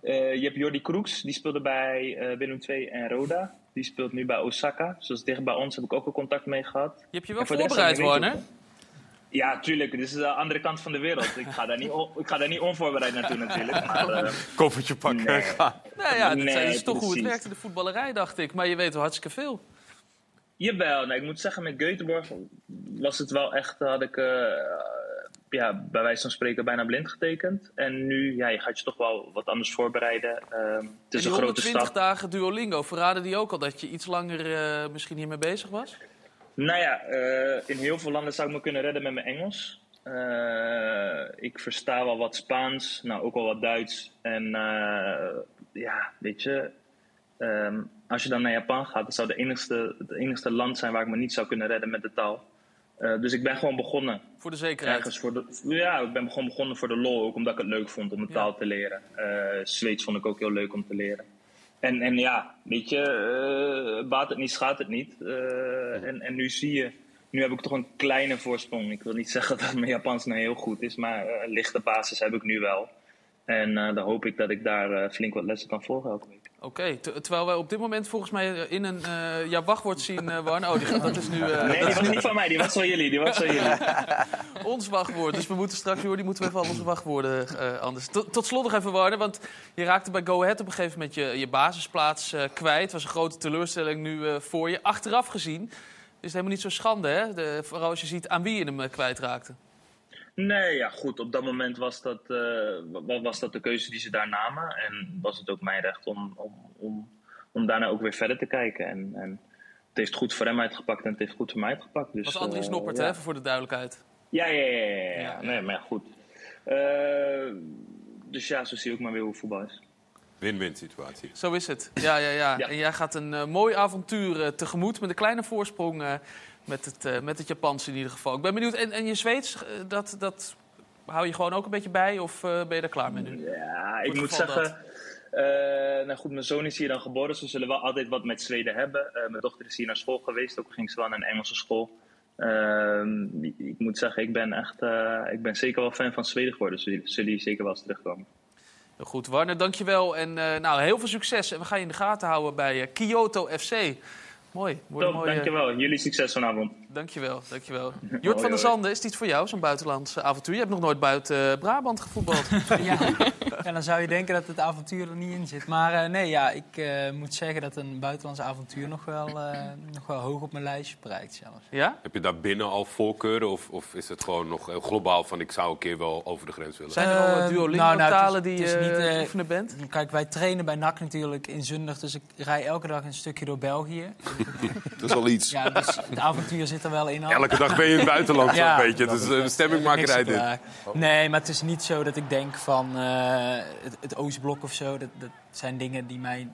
Eh, je hebt Jordi Kroeks. Die speelde bij eh, Willem II en Roda. Die speelt nu bij Osaka. Zoals dicht bij ons heb ik ook al contact mee gehad. Je hebt je wel voorbereid, Warner. Ja, tuurlijk. Dit is de andere kant van de wereld. Ik ga daar niet, ik ga daar niet onvoorbereid naartoe natuurlijk. Maar, eh, Koffertje pakken Nee. en gaan. Nou ja, dat, Nee, is toch hoe het werkt in de voetballerij, dacht ik. Maar je weet wel hartstikke veel. Jawel, nee, ik moet zeggen, met Göteborg was het wel echt, had ik eh, ja, bij wijze van spreken bijna blind getekend. En nu, ja, je gaat je toch wel wat anders voorbereiden. Ehm, het En is die een grote 120 stap. dagen Duolingo, verraden die ook al dat je iets langer eh, misschien hiermee bezig was? Nou ja, eh, in heel veel landen zou ik me kunnen redden met mijn Engels. Eh, ik versta wel wat Spaans, nou ook wel wat Duits. En eh, ja, weet je, ehm, als je dan naar Japan gaat, dat zou de enigste, het enigste land zijn waar ik me niet zou kunnen redden met de taal. Dus ik ben gewoon begonnen. Voor de zekerheid. Ergens voor de, ja, ik ben gewoon begonnen voor de lol, ook omdat ik het leuk vond om de taal te leren. Zweeds vond ik ook heel leuk om te leren. En, en ja, weet je, eh, baat het niet, schaadt het niet. Eh, en, en nu zie je, nu heb ik toch een kleine voorsprong. Ik wil niet zeggen dat mijn Japans nou heel goed is, maar eh, een lichte basis heb ik nu wel. En eh, dan hoop ik dat ik daar eh, flink wat lessen kan volgen elke week. Oké, te- terwijl wij op dit moment volgens mij eh, in een eh ja, wachtwoord zien, Warner. Oh, die gaat, dat is nu... Nee, dat die is was niet van mij, die was van jullie, die was van jullie. ons wachtwoord. Dus we moeten straks, Jordi, moeten we even al onze wachtwoorden anders. Tot, tot slot nog even, Warner, want je raakte bij Go Ahead op een gegeven moment je, je basisplaats kwijt. Het was een grote teleurstelling nu voor je. Achteraf gezien is het helemaal niet zo schande, hè? De, vooral als je ziet aan wie je hem kwijtraakte. Nee, ja, goed. Op dat moment was dat, eh, wa- was dat de keuze die ze daar namen. En was het ook mijn recht om, om, om, om daarna ook weer verder te kijken. En, en het heeft goed voor hem uitgepakt en het heeft goed voor mij uitgepakt. Dus, was Andries eh, Noppert, ja. hè, voor de duidelijkheid. Ja, ja, ja. ja, ja. Nee, maar goed. Eh, dus ja, zo zie je ook maar weer hoe voetbal is. Win-win situatie. Zo is het. Ja, ja, ja. En jij gaat een mooi avontuur tegemoet met een kleine voorsprong eh, met, het, eh, met het Japanse in ieder geval. Ik ben benieuwd, en, en je Zweeds, eh, dat, dat hou je gewoon ook een beetje bij of eh, ben je daar klaar mee nu? Ja, ik moet zeggen. nou goed, mijn zoon is hier dan geboren, dus we zullen wel altijd wat met Zweden hebben. Mijn dochter is hier naar school geweest, ook ging ze wel naar een Engelse school. Ehm, ik, moet zeggen, ik ben echt, ik ben zeker wel fan van Zweden geworden, dus zullen die zeker wel eens terugkomen. Goed, Warner, dankjewel. En nou, heel veel succes. En we gaan je in de gaten houden bij Kyoto FC. Mooi. Top, mooie- dankjewel. Jullie succes vanavond. Dankjewel, dankjewel. Jort Hoi, van der. Zanden, is dit voor jou, zo'n buitenlands eh, avontuur? Je hebt nog nooit buiten eh, Brabant gevoetbald. Ja. ja, dan zou je denken dat het avontuur er niet in zit. Maar eh, nee, ja, ik eh, moet zeggen dat een buitenlands avontuur nog wel, eh, nog wel hoog op mijn lijstje prijkt zelfs. Ja? Heb je daar binnen al voorkeuren of, of is het gewoon nog heel globaal van ik zou een keer wel over de grens willen? Zijn er al wat Duolingo nou, nou, talen die je oefenen bent? Kijk, wij trainen bij NAC natuurlijk in Zundig, dus ik rij elke dag een stukje door België. Dat is al iets. Ja, dus het avontuur zit er wel in. al. Elke dag ben je in het buitenland Ja. zo'n beetje. Dus uh, stemmingmakerij dit. Nee, maar het is niet zo dat ik denk van eh, het, het Oostblok of zo. Dat, dat zijn dingen die mij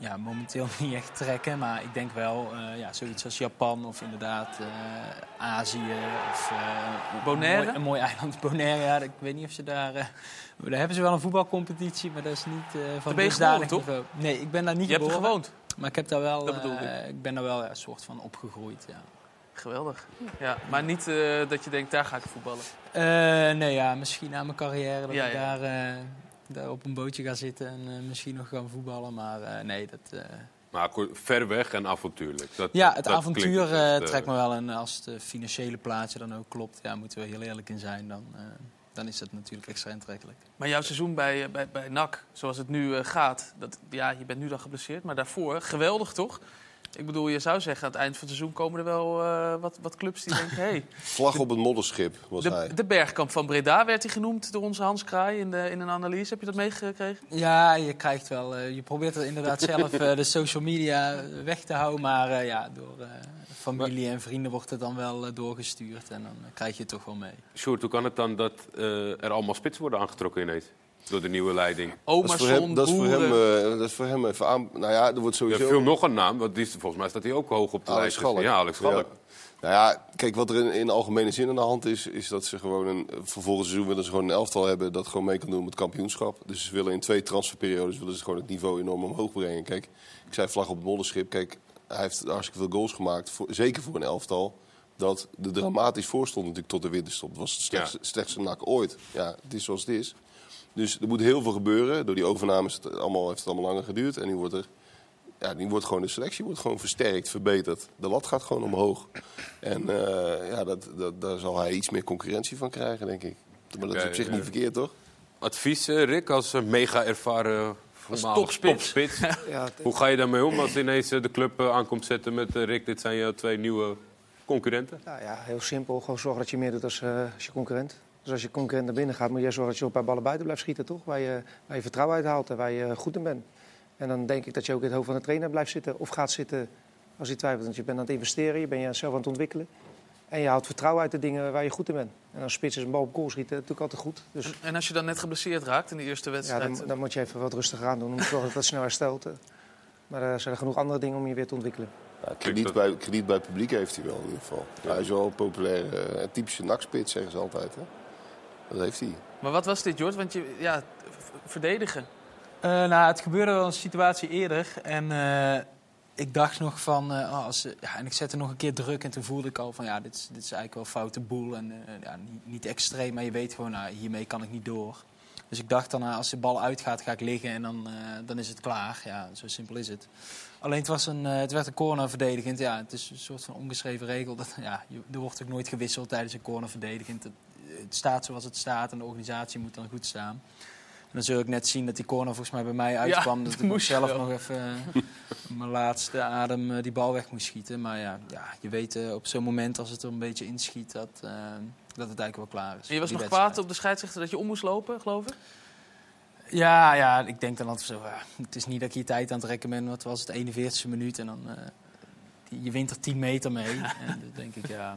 ja, momenteel niet echt trekken. Maar ik denk wel eh, ja, zoiets als Japan of inderdaad eh, Azië. Of, eh, Bonaire? Een mooi, een mooi eiland Bonaire. Ja, ik weet niet of ze daar... daar hebben ze wel een voetbalcompetitie, maar dat is niet eh van je geboren, toch? niveau. Nee, ik ben daar niet Je hebt er geboren. gewoond? Maar ik heb daar wel, Dat bedoelde eh, ik ben daar wel ja, een soort van opgegroeid, ja. Geweldig. Ja, maar niet eh, dat je denkt, daar ga ik voetballen. Eh, nee, ja, misschien na mijn carrière dat Ja, ik ja. Daar, eh, daar op een bootje ga zitten en eh, misschien nog gaan voetballen. Maar eh, nee, dat... eh, Maar ver weg en avontuurlijk. Dat, ja, het dat avontuur het eh, eh, trekt me wel. En als het financiële plaatje dan ook klopt, ja, moeten we heel eerlijk in zijn. Dan, eh, dan is dat natuurlijk extra aantrekkelijk. Maar jouw seizoen bij, eh, bij, bij NAC, zoals het nu eh, gaat... Dat, ja, je bent nu dan geblesseerd, maar daarvoor geweldig toch? Ik bedoel, je zou zeggen, aan het eind van het seizoen komen er wel eh, wat, wat clubs die denken... Hey, Vlag op het modderschip was hij. de, de bergkamp van Breda werd hij genoemd door onze Hans Kraai in, de, in een analyse. Heb je dat meegekregen? Ja, je krijgt wel... eh, je probeert er inderdaad zelf eh, de social media weg te houden. Maar eh, ja, door eh, familie en vrienden wordt het dan wel doorgestuurd. En dan krijg je het toch wel mee. Sjoerd, hoe kan het dan dat eh, er allemaal spitsen worden aangetrokken ineens? Door de nieuwe leiding. dat is voor hem, dat is voor hem, eh, dat is voor hem even aan. Nou ja, er wordt Ja, sowieso. veel nog een naam, want die, is- volgens mij staat hij ook hoog op de Alex lijst. Schalk. Ja, Alex Schalk. Ja. Nou ja, kijk, wat er in, in algemene zin aan de hand is, is dat ze gewoon een, voor volgend seizoen willen ze gewoon een elftal hebben dat gewoon mee kan doen met het kampioenschap. Dus ze willen in twee transferperiodes willen ze gewoon het niveau enorm omhoog brengen. Kijk, ik zei vlag op het modderschip. Kijk, hij heeft hartstikke veel goals gemaakt, voor, zeker voor een elftal. Dat er dramatisch voor stond natuurlijk tot de winterstop. Het was het slechtste, slechtste nak ooit. Ja, het is zoals het is. Dus er moet heel veel gebeuren. Door die overname is het allemaal, heeft het allemaal langer geduurd. En nu wordt er ja, nu wordt gewoon de selectie wordt gewoon versterkt, verbeterd. De lat gaat gewoon omhoog. En eh, ja, dat, dat, daar zal hij iets meer concurrentie van krijgen, denk ik. Maar dat is op zich eh, niet verkeerd, toch? Advies, eh, Rick, als eh, mega ervaren voormalig topspits. topspits. Ja, Hoe ga je daarmee om als ineens eh, de club eh, aankomt zetten met eh, Rick, dit zijn jouw twee nieuwe concurrenten? Nou ja, heel simpel. Gewoon zorgen dat je meer doet als, eh, als je concurrent. Dus als je concurrent naar binnen gaat, moet jij zorgen dat je op een paar ballen buiten blijft schieten, toch? Waar je, waar je vertrouwen uit haalt en waar je goed in bent. En dan denk ik dat je ook in het hoofd van de trainer blijft zitten of gaat zitten als hij twijfelt. Want je bent aan het investeren, je bent jezelf aan het ontwikkelen. En je haalt vertrouwen uit de dingen waar je goed in bent. En als spits is een bal op goal schieten, natuurlijk altijd goed. Dus En, en als je dan net geblesseerd raakt in de eerste ja, wedstrijd... dan, dan moet je even wat rustiger aan doen om te zorgen dat het snel herstelt. eh. Maar er zijn genoeg andere dingen om je weer te ontwikkelen. Ja, krediet, bij, krediet bij het publiek heeft hij wel in ieder geval. Hij is wel een populaire, eh, typische nakspits, zeggen ze altijd. Hè? Dat heeft hij. Maar wat was dit, Jort? Want je, ja, verdedigen. Eh, nou, het gebeurde wel een situatie eerder. En eh, ik dacht nog van... eh, oh, als, ja, en ik zette nog een keer druk. En toen voelde ik al van... Ja, dit is, dit is eigenlijk wel foute boel. En eh, ja, niet, niet extreem, maar je weet gewoon... Nou, hiermee kan ik niet door. Dus ik dacht dan, nou, als de bal uitgaat, ga ik liggen. En dan, eh, dan is het klaar. Ja, zo simpel is het. Alleen het, was een, eh, het werd een corner verdedigend. Ja, het is een soort van ongeschreven regel. Dat, ja, er wordt ook nooit gewisseld tijdens een corner verdedigend. Het, staat zoals het staat en de organisatie moet dan goed staan. En dan zul ik net zien dat die corner volgens mij bij mij uitkwam. Ja, dat dat ik moest zelf nog even eh, mijn laatste adem eh, die bal weg moest schieten. Maar ja, ja je weet eh, op zo'n moment als het er een beetje inschiet... Dat, dat het eigenlijk wel klaar is. En je was nog wedstrijd. kwaad op de scheidsrechter dat je om moest lopen, geloof ik? Ja, ja, ik denk dan altijd zo. het is niet dat ik je tijd aan het trekken ben. Wat was het, 41ste minuut en dan. eh, je wint er 10 meter mee. en dan denk ik, ja.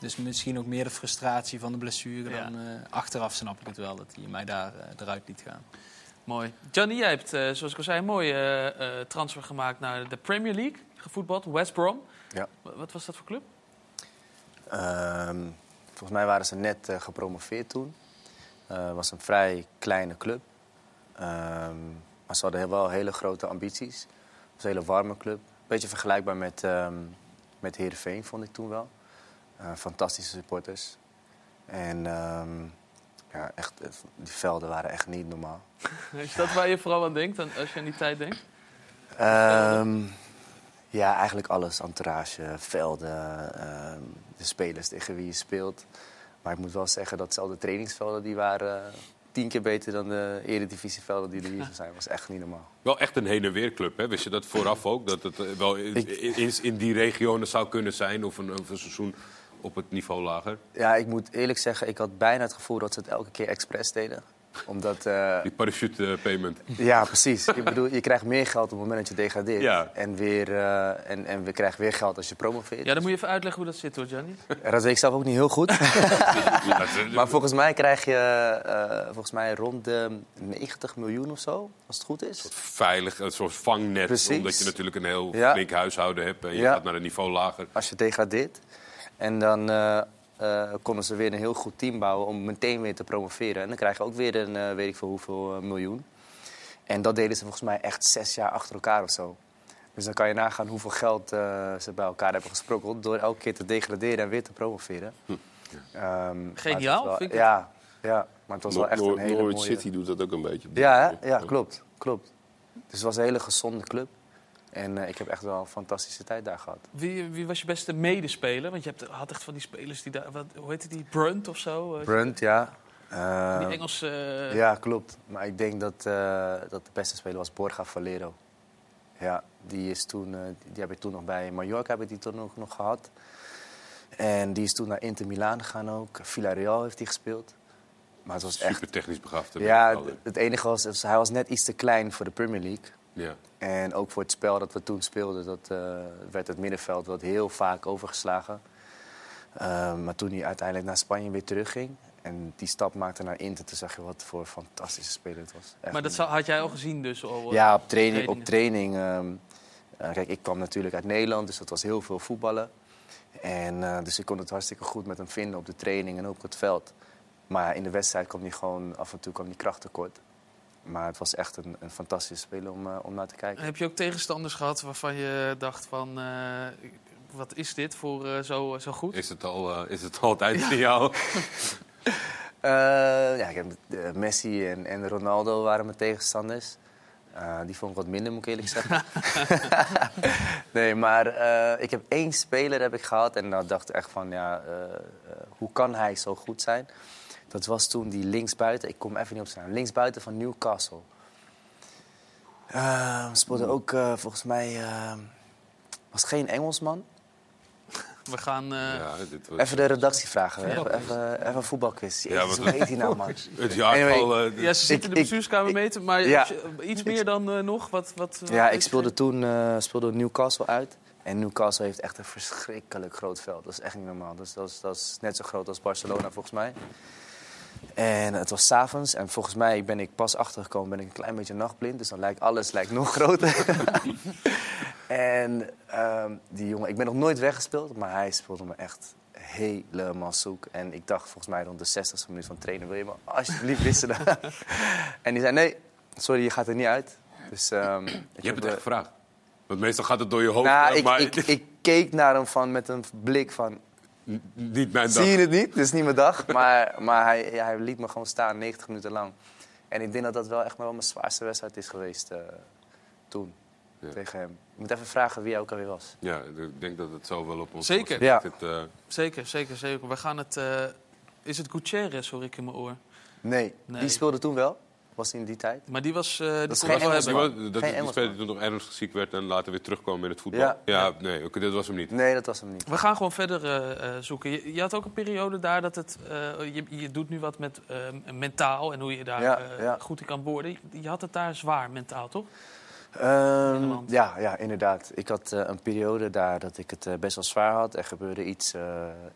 Dus misschien ook meer de frustratie van de blessure Ja. dan eh, achteraf snap ik het wel dat hij mij daar eh, eruit liet gaan. Mooi. Johnny, jij hebt, eh, zoals ik al zei, een mooie transfer gemaakt naar de Premier League. Gevoetbald, West Brom. Ja. Wa- Wat was dat voor club? Ehm, volgens mij waren ze net gepromoveerd toen. Eh, Het was een vrij kleine club. Ehm, maar ze hadden wel hele grote ambities. Het was een hele warme club. Beetje vergelijkbaar met, ehm met Heerenveen, vond ik toen wel. Eh, fantastische supporters. En ehm, ja, echt, eh, die velden waren echt niet normaal. Is dat waar je vooral aan denkt dan- als je aan die tijd denkt? Ehm, ja, eigenlijk alles. Entourage, velden, ehm, de spelers tegen wie je speelt. Maar ik moet wel zeggen dat zelfs de trainingsvelden die waren eh, tien keer beter dan de eredivisievelden die er hier zijn. was echt niet normaal. Wel echt een heen en weer club, hè? Wist je dat vooraf ook? Dat het wel in, in, in die regionen zou kunnen zijn of een, of een seizoen op het niveau lager? Ja, ik moet eerlijk zeggen, ik had bijna het gevoel dat ze het elke keer expres deden. Omdat... eh, Die parachute payment. Ja, precies. Ik bedoel, je krijgt meer geld op het moment dat je degradeert. Ja. En, weer, eh, en, en we krijgen weer geld als je promoveert. Ja, dan moet je even uitleggen hoe dat zit hoor, Johnny. Dat weet ik zelf ook niet heel goed. maar volgens mij krijg je eh, volgens mij rond de 90 miljoen of zo, als het goed is. Veilig, een soort vangnet. Precies. Omdat je natuurlijk een heel Ja. flink huishouden hebt. En je Ja. gaat naar een niveau lager. Als je degradeert. En dan eh, eh, konden ze weer een heel goed team bouwen om meteen weer te promoveren. En dan krijg je ook weer een, eh, weet ik veel hoeveel miljoen. En dat deden ze volgens mij echt zes jaar achter elkaar of zo. Dus dan kan je nagaan hoeveel geld eh, ze bij elkaar hebben gesprokkeld... door elke keer te degraderen en weer te promoveren. Ehm, het was Geniaal, wel- vind ik Ja, ja, maar het was wel echt een hele Norwich mooie... City doet dat ook een beetje. Ja, ja klopt, klopt. Dus het was een hele gezonde club. En eh, ik heb echt wel een fantastische tijd daar gehad. Wie, wie was je beste medespeler? Want je hebt, had echt van die spelers die daar... Wat, hoe heet die? Brunt of zo? Eh, Brunt, ja. Eh, Die Engelse... eh, Ja, klopt. Maar ik denk dat, eh, dat de beste speler was Borja Valero. Ja, die, is toen, die heb ik toen nog bij Mallorca heb ik die toen ook nog gehad. En die is toen naar Inter Milaan gegaan ook. Villarreal heeft hij gespeeld. Maar het was echt... Super technisch begaafd. Ja, het, enige was, was, hij was net iets te klein voor de Premier League. Ja. En ook voor het spel dat we toen speelden, dat, eh, werd het middenveld wat heel vaak overgeslagen. Eh, maar toen hij uiteindelijk naar Spanje weer terugging en die stap maakte naar Inter, toen zag je wat voor een fantastische speler het was. Echt Maar dat had jij al gezien dus? Al, eh, ja, op training. Op training ehm, eh, kijk, ik kwam natuurlijk uit Nederland, dus dat was heel veel voetballen. En, eh, dus ik kon het hartstikke goed met hem vinden op de training en ook op het veld. Maar in de wedstrijd kwam hij gewoon af en toe kwam die kracht tekort. Maar het was echt een, een fantastische speler om, eh, om naar te kijken. Heb je ook tegenstanders gehad waarvan je dacht van... eh, wat is dit voor eh, zo, zo goed? Is het, al, eh, is het altijd voor jou? Eh, ja, ik heb, Messi en, en Ronaldo waren mijn tegenstanders. Eh, die vond ik wat minder, moet ik eerlijk zeggen. nee, maar eh, ik heb één speler heb ik gehad en dan dacht ik echt van, ja, hoe kan hij zo goed zijn? Dat was toen die linksbuiten, ik kom even niet op zijn naam, linksbuiten van Newcastle. Eh, speelde ook eh, volgens mij, eh, was geen Engelsman. We gaan... eh, Ja, Even de redactie vragen, Ja. even, even, even een voetbalquiz. Ja, hoe heet hij nou, man? Het jaartal, Anyway, eh, ja, ze zitten in de ik- bestuurskamer meten, maar iets meer dan eh, nog? Wat, wat, Ja, wat ik speelde toen eh, speelde Newcastle uit. En Newcastle heeft echt een verschrikkelijk groot veld. Dat is echt niet normaal. Dat is, dat is, dat is net zo groot als Barcelona volgens mij. En het was s'avonds. En volgens mij ben ik pas achtergekomen, ben ik een klein beetje nachtblind. Dus dan lijkt alles lijkt nog groter. en ehm, die jongen, ik ben nog nooit weggespeeld, maar hij speelde me echt helemaal zoek. En ik dacht volgens mij rond de 60 minuut van trainen, wil je me alsjeblieft wisselen? en die zei, nee, sorry, je gaat er niet uit. Dus, ehm, Je hebt heb, het echt gevraagd. Want meestal gaat het door je hoofd. nou, ik, maar ik, ik keek naar hem van, met een blik van... niet mijn dag. Zie je het niet? Dit is niet mijn dag. Maar, maar hij, ja, hij liet me gewoon staan 90 minuten lang. En ik denk dat dat wel echt wel mijn zwaarste wedstrijd is geweest eh, toen. Tegen hem. Ik moet even vragen wie hij ook alweer was. Ja, ik denk dat het zo wel op ons Zeker. Ja. Het, eh, Zeker, zeker, zeker. We gaan het... eh, is het Gutierrez, hoor ik in mijn oor? Nee, Nee. die speelde toen wel. Was in die tijd. Maar die was... eh die is kon geen. Dat, Geen dat die toen nog ernstig ziek werd en later weer terugkwam in het voetbal. Ja. Ja, nee, oké, dat was hem niet. Nee, dat was hem niet. We gaan gewoon verder eh, eh, zoeken. Je, je had ook een periode daar dat het... eh, je, je doet nu wat met mentaal en hoe je daar Ja, eh, ja. goed in kan worden. Je had het daar zwaar mentaal, toch? Ehm, ja, ja, inderdaad. Ik had eh, een periode daar dat ik het best wel zwaar had. Er gebeurde iets eh,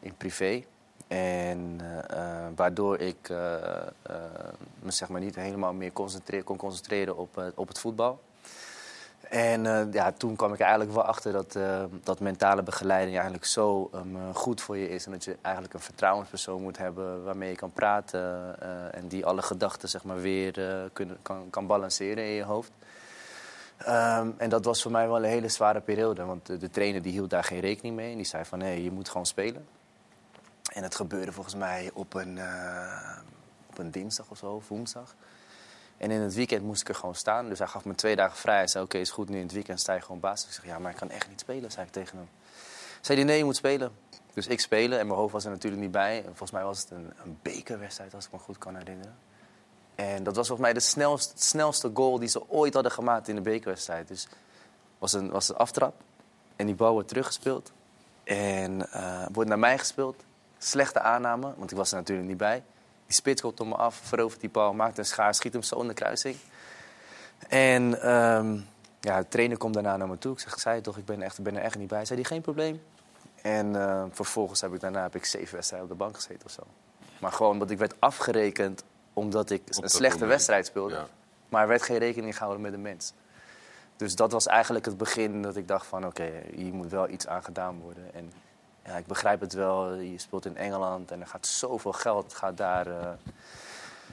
in privé. En eh, eh, waardoor ik eh, me zeg maar niet helemaal meer kon concentreren op, op het voetbal. En ja, toen kwam ik eigenlijk wel achter dat, dat mentale begeleiding eigenlijk zo ehm, eh, goed voor je is. En dat je eigenlijk een vertrouwenspersoon moet hebben waarmee je kan praten. en die alle gedachten zeg maar, weer kan, kan balanceren in je hoofd. Ehm, en dat was voor mij wel een hele zware periode. Want de, trainer die hield daar geen rekening mee. En die zei van, nee, je moet gewoon spelen. En het gebeurde volgens mij op een, eh, op een dinsdag of zo, of woensdag. En in het weekend moest ik er gewoon staan. Dus hij gaf me twee dagen vrij. Hij zei, oké, is goed, nu in het weekend sta je gewoon basis. Ik zeg, ja, maar ik kan echt niet spelen, zei ik tegen hem. Zei hij, nee, je moet spelen. Dus ik spelen en mijn hoofd was er natuurlijk niet bij. En volgens mij was het een, een bekerwedstrijd, als ik me goed kan herinneren. En dat was volgens mij de snelste, snelste goal die ze ooit hadden gemaakt in de bekerwedstrijd. Dus was een, was een aftrap. En die bal wordt teruggespeeld. En eh, wordt naar mij gespeeld. Slechte aanname, want ik was er natuurlijk niet bij. Die spits komt op me af, verovert die bal, maakt een schaar, schiet hem zo in de kruising. En ehm, ja, de trainer komt daarna naar me toe. Ik zeg, zei toch, ik ben, echt, ben er echt niet bij. Zei die geen probleem. En eh, vervolgens heb ik daarna heb ik zeven wedstrijden op de bank gezeten of zo. Maar gewoon omdat ik werd afgerekend omdat ik een slechte moment. wedstrijd speelde. Ja. Maar er werd geen rekening gehouden met de mens. Dus dat was eigenlijk het begin dat ik dacht van oké, hier moet wel iets aan gedaan worden. En ja, ik begrijp het wel, je speelt in Engeland en er gaat zoveel geld gaat daar, eh,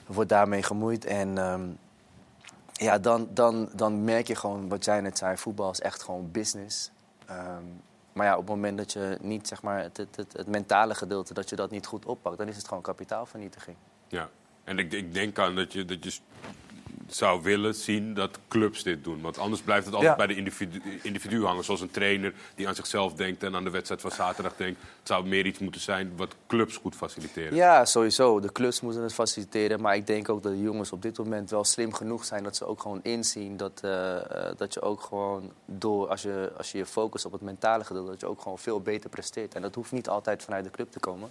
wordt daarmee gemoeid. En ehm, ja, dan, dan, dan merk je gewoon wat jij net zei, voetbal is echt gewoon business. Ehm, maar ja, op het moment dat je niet zeg maar, het, het, het, het mentale gedeelte, dat je dat niet goed oppakt, dan is het gewoon kapitaalvernietiging. Ja, en ik, ik denk aan dat je, dat je zou willen zien dat clubs dit doen. Want anders blijft het altijd Ja. bij de individu, individu hangen. Zoals een trainer die aan zichzelf denkt en aan de wedstrijd van zaterdag denkt. Het zou meer iets moeten zijn wat clubs goed faciliteren. Ja, sowieso. De clubs moeten het faciliteren. Maar ik denk ook dat de jongens op dit moment wel slim genoeg zijn dat ze ook gewoon inzien dat, eh, eh, dat je ook gewoon door, als je, als je je focust op het mentale gedeelte, dat je ook gewoon veel beter presteert. En dat hoeft niet altijd vanuit de club te komen.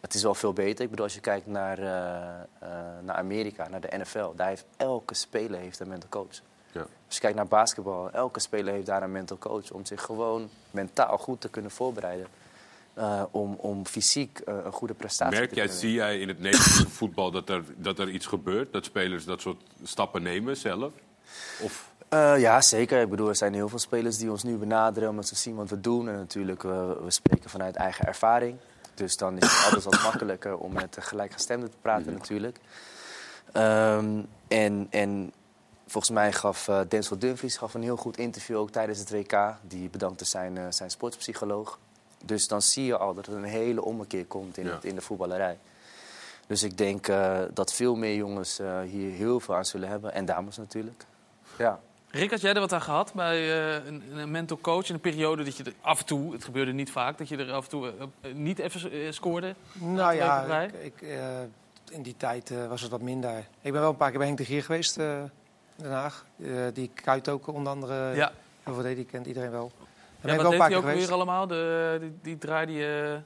Het is wel veel beter. Ik bedoel, als je kijkt naar, eh, eh, naar Amerika, naar de NFL, daar heeft elke speler heeft een mental coach. Ja. Als je kijkt naar basketbal, elke speler heeft daar een mental coach om zich gewoon mentaal goed te kunnen voorbereiden. eh, om, om fysiek een goede prestatie Merk te jij, kunnen zie jij in het Nederlandse voetbal dat er, dat er iets gebeurt? Dat spelers dat soort stappen nemen zelf? Of ja, zeker. Ik bedoel, er zijn heel veel spelers die ons nu benaderen omdat ze zien wat we doen. En natuurlijk, eh, we spreken vanuit eigen ervaring. Dus dan is het altijd wat makkelijker om met de gelijkgestemden te praten natuurlijk. Ehm, en, en volgens mij gaf eh, Denzel Dumfries gaf een heel goed interview ook tijdens het WK. Die bedankte zijn, eh, zijn sportpsycholoog. Dus dan zie je al dat er een hele ommekeer komt in, Ja. het, in de voetballerij. Dus ik denk eh, dat veel meer jongens hier heel veel aan zullen hebben. En dames natuurlijk. Ja. Rick, had jij er wat aan gehad bij eh, een, een mental coach in een periode dat je er af en toe, het gebeurde niet vaak, dat je er af en toe eh, eh, niet even scoorde? Nou ja, ik, ik, in die tijd was het wat minder. Ik ben wel een paar keer bij Henk de Gier geweest in Den Haag. Die kuit ook onder andere. Ja. Of die kent iedereen wel. Ja, ben ik wat deed een paar hij keer ook geweest. weer allemaal? De, die, die draaide je,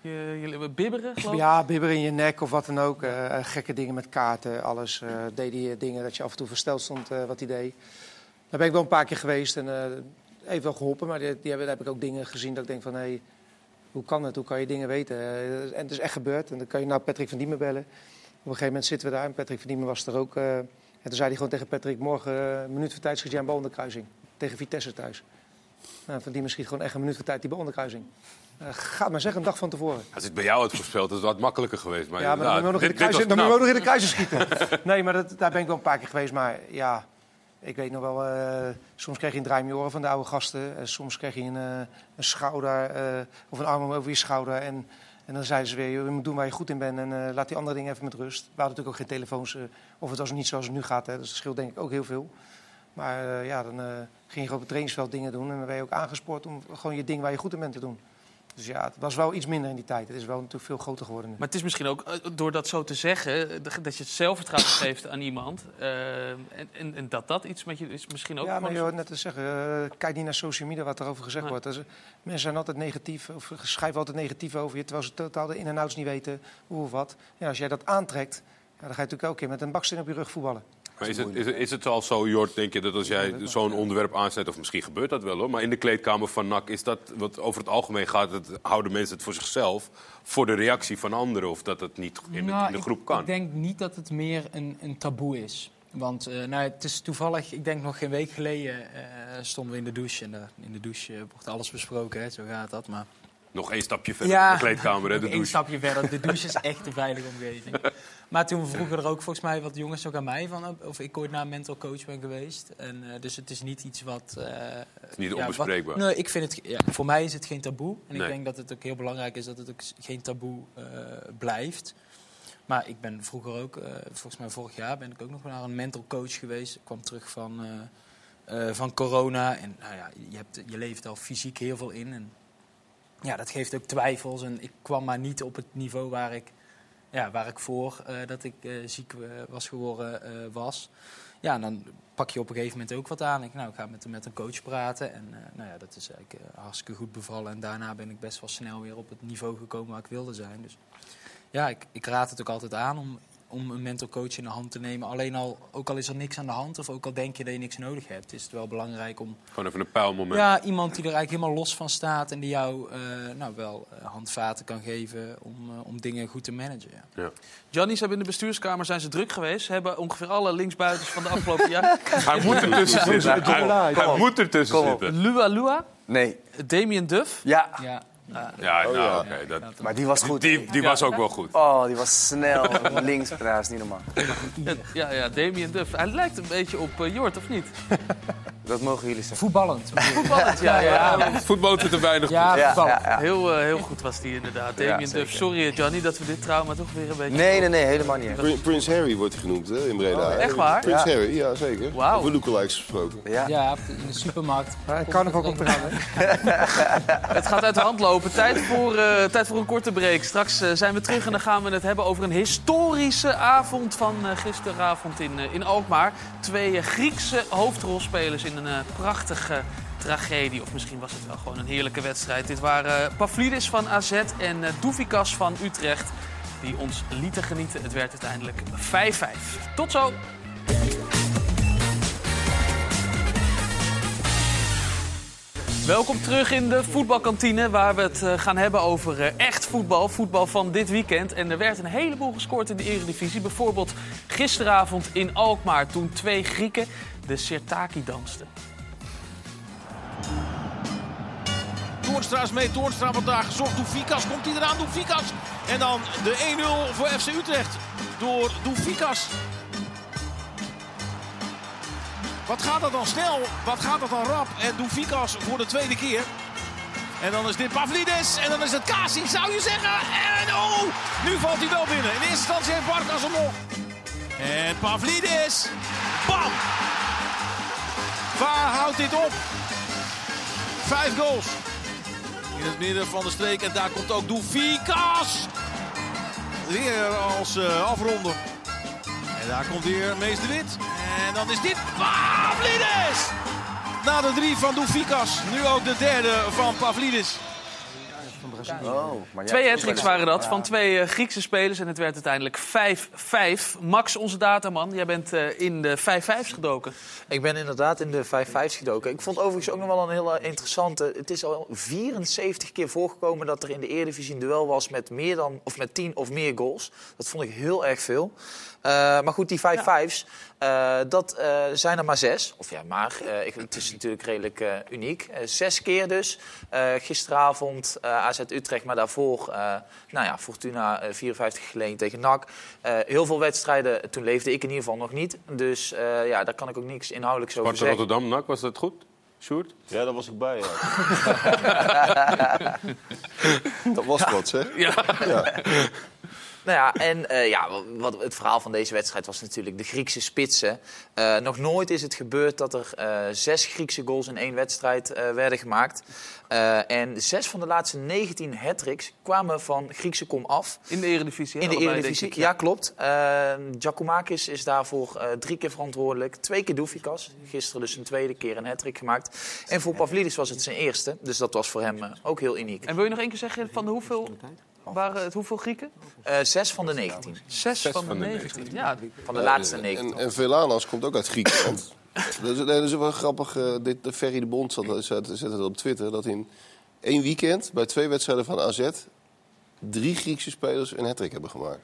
je, je bibberen? Ja, bibber in je nek of wat dan ook. Eh, eh, gekke dingen met kaarten, alles. eh deed hij dingen dat je af en toe versteld stond wat hij deed. Daar ben ik wel een paar keer geweest en heeft wel geholpen. Maar die, die daar heb ik ook dingen gezien dat ik denk van... Hé, hoe kan het? Hoe kan je dingen weten? En het is echt gebeurd. En dan kan je nou Patrick van Diemen bellen. Op een gegeven moment zitten we daar en Patrick van Diemen was er ook. en toen zei hij gewoon tegen Patrick... Morgen een minuut voor tijd schiet jij een bal. Tegen Vitesse thuis. Nou, van Diemen schiet gewoon echt een minuut voor tijd die bal in de kruising. Eh, ga maar zeggen, een dag van tevoren. als het bij jou had voorspeld, is het wat makkelijker geweest. Maar Ja, maar dan moet je nog in de dan moet nog in de schieten. nee, maar dat, daar ben ik wel een paar keer geweest. Maar ja, ik weet nog wel, eh, soms kreeg je een draai om oren van de oude gasten. Eh, soms kreeg je een, een schouder of een arm over je schouder. En, en dan zeiden ze weer, je moet doen waar je goed in bent en laat die andere dingen even met rust. We hadden natuurlijk ook geen telefoons, of het was niet zoals het nu gaat. Hè, dus dat scheelt denk ik ook heel veel. Maar ja, dan ging je op het trainingsveld dingen doen. En dan werd je ook aangespoord om gewoon je ding waar je goed in bent te doen. Dus ja, het was wel iets minder in die tijd. Het is wel natuurlijk veel groter geworden nu. Maar het is misschien ook, eh, door dat zo te zeggen, dat je het zelfvertrouwen geeft aan iemand. eh, en, en, en dat dat iets met je is misschien ook... Ja, maar je hoort net te zeggen, eh, kijk niet naar social media wat erover gezegd wordt. Dus, mensen zijn altijd negatief, of schrijven altijd negatief over je, terwijl ze totaal de in- en outs niet weten hoe of wat. Ja, als jij dat aantrekt, ja, dan ga je natuurlijk elke keer met een baksteen op je rug voetballen. Maar is het, is, het, is het al zo, Jort, denk je dat als jij zo'n onderwerp aanzet, of misschien gebeurt dat wel hoor, maar in de kleedkamer van NAC is dat, wat over het algemeen gaat, het, houden mensen het voor zichzelf, voor de reactie van anderen, of dat het niet in, de- Nou, in de ik- groep kan? Ik denk niet dat het meer een, een taboe is. Want eh, nou, het is toevallig, ik denk nog geen week geleden eh, stonden we in de douche. En daar- in de douche eh, wordt alles besproken, hè, zo gaat dat. Maar Nog één stapje verder, de kleedkamer, hè, de douche. stapje verder. De douche is echt een veilige omgeving. Maar toen vroegen er ook volgens mij wat jongens ook aan mij van of ik ooit naar een mental coach ben geweest. En, eh, dus het is niet iets wat. eh, is niet ja, wat- onbespreekbaar. nee, ik vind het. Ja, voor mij is het geen taboe. En Nee. ik denk dat het ook heel belangrijk is dat het ook geen taboe eh, blijft. Maar ik ben vroeger ook, volgens mij vorig jaar, ben ik ook nog naar een mental coach geweest. Ik kwam terug van, van corona. En nou ja, je, hebt, je leeft al fysiek heel veel in. En ja, dat geeft ook twijfels. En ik kwam maar niet op het niveau waar ik, ja, waar ik voor eh, dat ik eh, ziek eh, was geworden was. Ja, en dan pak je op een gegeven moment ook wat aan. Ik, nou, ik ga met, met een coach praten. En nou ja, dat is eigenlijk hartstikke goed bevallen. En daarna ben ik best wel snel weer op het niveau gekomen waar ik wilde zijn. Dus ja, ik, ik raad het ook altijd aan om, om een mental coach in de hand te nemen. Alleen al, ook al is er niks aan de hand of ook al denk je dat je niks nodig hebt, is het wel belangrijk om Gewoon even een pijlmoment. ja, iemand die er eigenlijk helemaal los van staat en die jou eh, nou, wel eh, handvaten kan geven om, eh, om dingen goed te managen. Ja. Ja. Johnny, ze hebben in de bestuurskamer zijn ze druk geweest. Ze hebben ongeveer alle linksbuitens van de afgelopen jaar. Hij moet ertussen zitten. Hij, hij moet zitten. Lua Lua, Nee. Damien Duff. Ja. Ja. Ja, Oh, nou, ja. oké. dat- Maar die was goed. Die, die was ook wel goed. Oh, die was snel. Links, dat is niet normaal. Ja, ja, Damien Duff. Hij lijkt een beetje op eh, Jort, of niet? Dat mogen jullie zeggen. Voetballend. Voetballend, ja. ja. Voetbal zit er weinig Ja, Ja, voetballend. ja, ja. Heel, eh, heel goed was die inderdaad. Ja, Damien. Duff. Sorry Johnny dat we dit trauma toch weer een beetje... Nee, nee, nee, helemaal niet. Prins Harry wordt hij genoemd hè, in Breda. Oh, echt waar? Prins Ja. Harry, ja zeker. Wauw. Over lookalikes gesproken. Ja. Ja, in de supermarkt. Carnaval komt eraan? Het gaat uit de hand lopen. Tijd voor, eh, tijd voor een korte break. Straks eh, zijn we terug en dan gaan we het hebben over een historische avond van eh, gisteravond in, eh, in Alkmaar. Twee Griekse hoofdrolspelers in een eh, prachtige tragedie. Of misschien was het wel gewoon een heerlijke wedstrijd. Dit waren eh, Pavlidis van AZ en eh Douvikas van Utrecht. Die ons lieten genieten. Het werd uiteindelijk 5-5. Tot zo! Welkom terug in de voetbalkantine, waar we het gaan hebben over echt voetbal. Voetbal van dit weekend. En er werd een heleboel gescoord in de Eredivisie. Bijvoorbeeld gisteravond in Alkmaar, toen twee Grieken de Sirtaki dansten. Toornstra is mee. Toornstra daar gezocht. Doefikas komt hij eraan. Doefikas. En dan de 1-0 voor FC Utrecht. Door Doefikas. Wat gaat dat dan snel? Wat gaat dat dan rap? En Doefikas voor de tweede keer. En dan is dit Pavlidis. En dan is het Kasi, zou je zeggen. En oh, nu valt hij wel binnen. In eerste instantie heeft Barkas hem nog. En Pavlidis. Bam! Waar houdt dit op? Vijf goals. In het midden van de streek. En daar komt ook Doufikas. Weer als eh, afronder. En daar komt weer Mees de Wit. En dan is dit Pavlidis. Na de drie van Doufikas. Nu ook de derde van Pavlidis. Oh, maar ja, Twee hat waren dat van twee eh, Griekse spelers en het werd uiteindelijk 5-5. Max, onze dataman, jij bent eh, in de 5-5's gedoken. Ik ben inderdaad in de 5-5 gedoken. Ik vond overigens ook nog wel een hele interessante. Het is al 74 keer voorgekomen dat er in de Eredivisie een duel was met, meer dan, of met 10 of meer goals. Dat vond ik heel erg veel. Eh, maar goed, die 5-5's, eh, dat eh, zijn er maar zes. Of ja, maar. eh, ik, het is natuurlijk redelijk eh, uniek. Zes keer dus. Eh, gisteravond eh, AZ Utrecht, maar daarvoor eh, nou ja, Fortuna eh, 54 geleden tegen NAC. Eh, heel veel wedstrijden, toen leefde ik in ieder geval nog niet. Dus eh, ja, daar kan ik ook niks inhoudelijks over zeggen. Rotterdam, NAC, was dat goed? Sjoerd? Ja, daar was ik bij, ja. dat was wat, zeg. Ja. ja. Nou ja, en eh, ja, wat, het verhaal van deze wedstrijd was natuurlijk de Griekse spitsen. Eh, nog nooit is het gebeurd dat er eh, zes Griekse goals in één wedstrijd eh, werden gemaakt. Eh, en zes van de laatste 19 hat kwamen van Griekse kom af. In de Eredivisie, hè? In de Eredivisie, ik, ja, ja. klopt. Uh, Giacomakis is daarvoor eh, drie keer verantwoordelijk. Twee keer Doufikas. Gisteren dus een tweede keer een hat gemaakt. En voor Pavlidis was het zijn eerste. Dus dat was voor hem eh, ook heel uniek. En wil je nog één keer zeggen van de hoeveel waren het hoeveel Grieken? Eh, zes van de 19. Zes, van, de 19. Ja, Van de laatste en- 19. En, en Velanas komt ook uit Griekenland. dat, is, nee, dat is wel grappig. eh, dit, de Ferry de Bond zat, zet het op Twitter. Dat in één weekend bij twee wedstrijden van AZ... drie Griekse spelers een hat hebben gemaakt.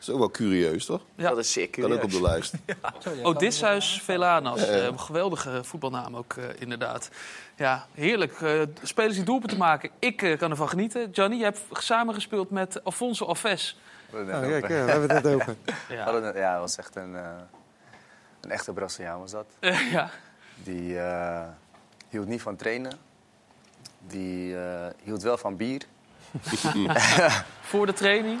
Dat is ook wel curieus, toch? Ja. Dat is zeer Kan ook op de lijst. Odysseus Velanas. Ja, ja. Eh, geweldige voetbalnaam ook, eh, inderdaad. Ja, heerlijk. Eh, spelers die doelpunten maken. Ik kan ervan genieten. Johnny, je hebt samengespeeld met Alfonso Alves. We hebben Oh, het kijk, over. ja, we hebben het net over. Ja. ja, het was echt een, eh, een echte Braziliaan was dat. Ja. Die eh, hield niet van trainen. Die eh, hield wel van bier. Voor de training.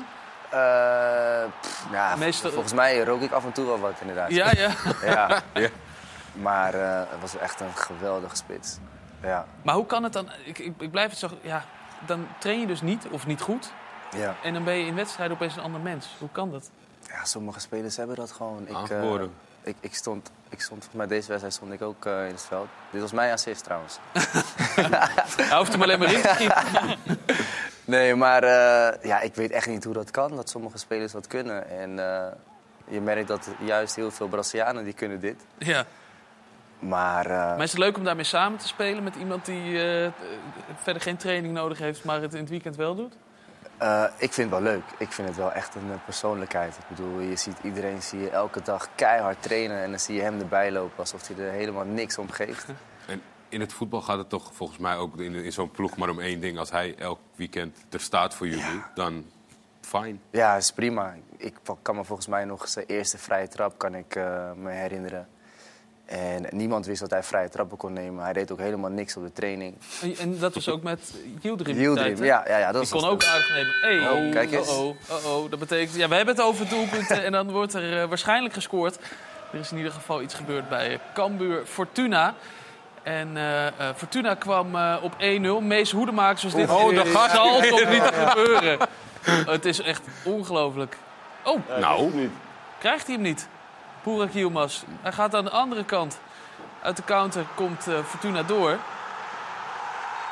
Eh, pff, ja, Meestal- Volgens mij rook ik af en toe wel wat, inderdaad. Ja, ja. ja. Ja. Maar eh, het was echt een geweldige spits. Ja. Maar hoe kan het dan? Ik, ik, ik blijf het zo... Ja, dan train je dus niet of niet goed. Ja. En dan ben je in wedstrijden opeens een ander mens. Hoe kan dat? ja, sommige spelers hebben dat gewoon. Ik, eh, ik, ik, stond, ik stond, volgens mij deze wedstrijd stond ik ook eh, in het veld. Dit was mijn assist trouwens. Hij hoeft hem alleen maar in te schieten. Nee, maar eh, ja, ik weet echt niet hoe dat kan, dat sommige spelers dat kunnen. En eh, je merkt dat juist heel veel Brazilianen die kunnen dit. Ja. Maar, eh, Maar is het leuk om daarmee samen te spelen met iemand die verder geen training nodig heeft, maar het in het weekend wel doet? ik vind het wel leuk. Ik vind het wel echt een persoonlijkheid. Ik bedoel, je ziet iedereen zie je elke dag keihard trainen en dan zie je hem erbij lopen alsof hij er helemaal niks om geeft. In het voetbal gaat het toch volgens mij ook in, in zo'n ploeg maar om één ding. Als hij elk weekend er staat voor jullie, dan fijn. Ja, is prima. Ik kan me volgens mij nog zijn eerste vrije trap kan ik eh, me herinneren. En niemand wist dat hij vrije trappen kon nemen. Hij deed ook helemaal niks op de training. En, dat was ook met Yildirim. Yildirim, ja, ja, ja, dat Die is kon ook aardig nemen. Hey, Oh, kijk eens. Oh, oh, oh, dat betekent... Ja, we hebben het over doelpunten en dan wordt er eh, waarschijnlijk gescoord. Er is in ieder geval iets gebeurd bij Cambuur Fortuna. En eh, eh, Fortuna kwam eh, op 1-0. Mees Hoedemakers was dit. Oh, dat gaat zal weer. toch niet gebeuren? het is echt ongelooflijk. Oh, nou, krijgt hij hem niet? Burak Yilmaz. Hij gaat aan de andere kant. Uit de counter komt eh, Fortuna door.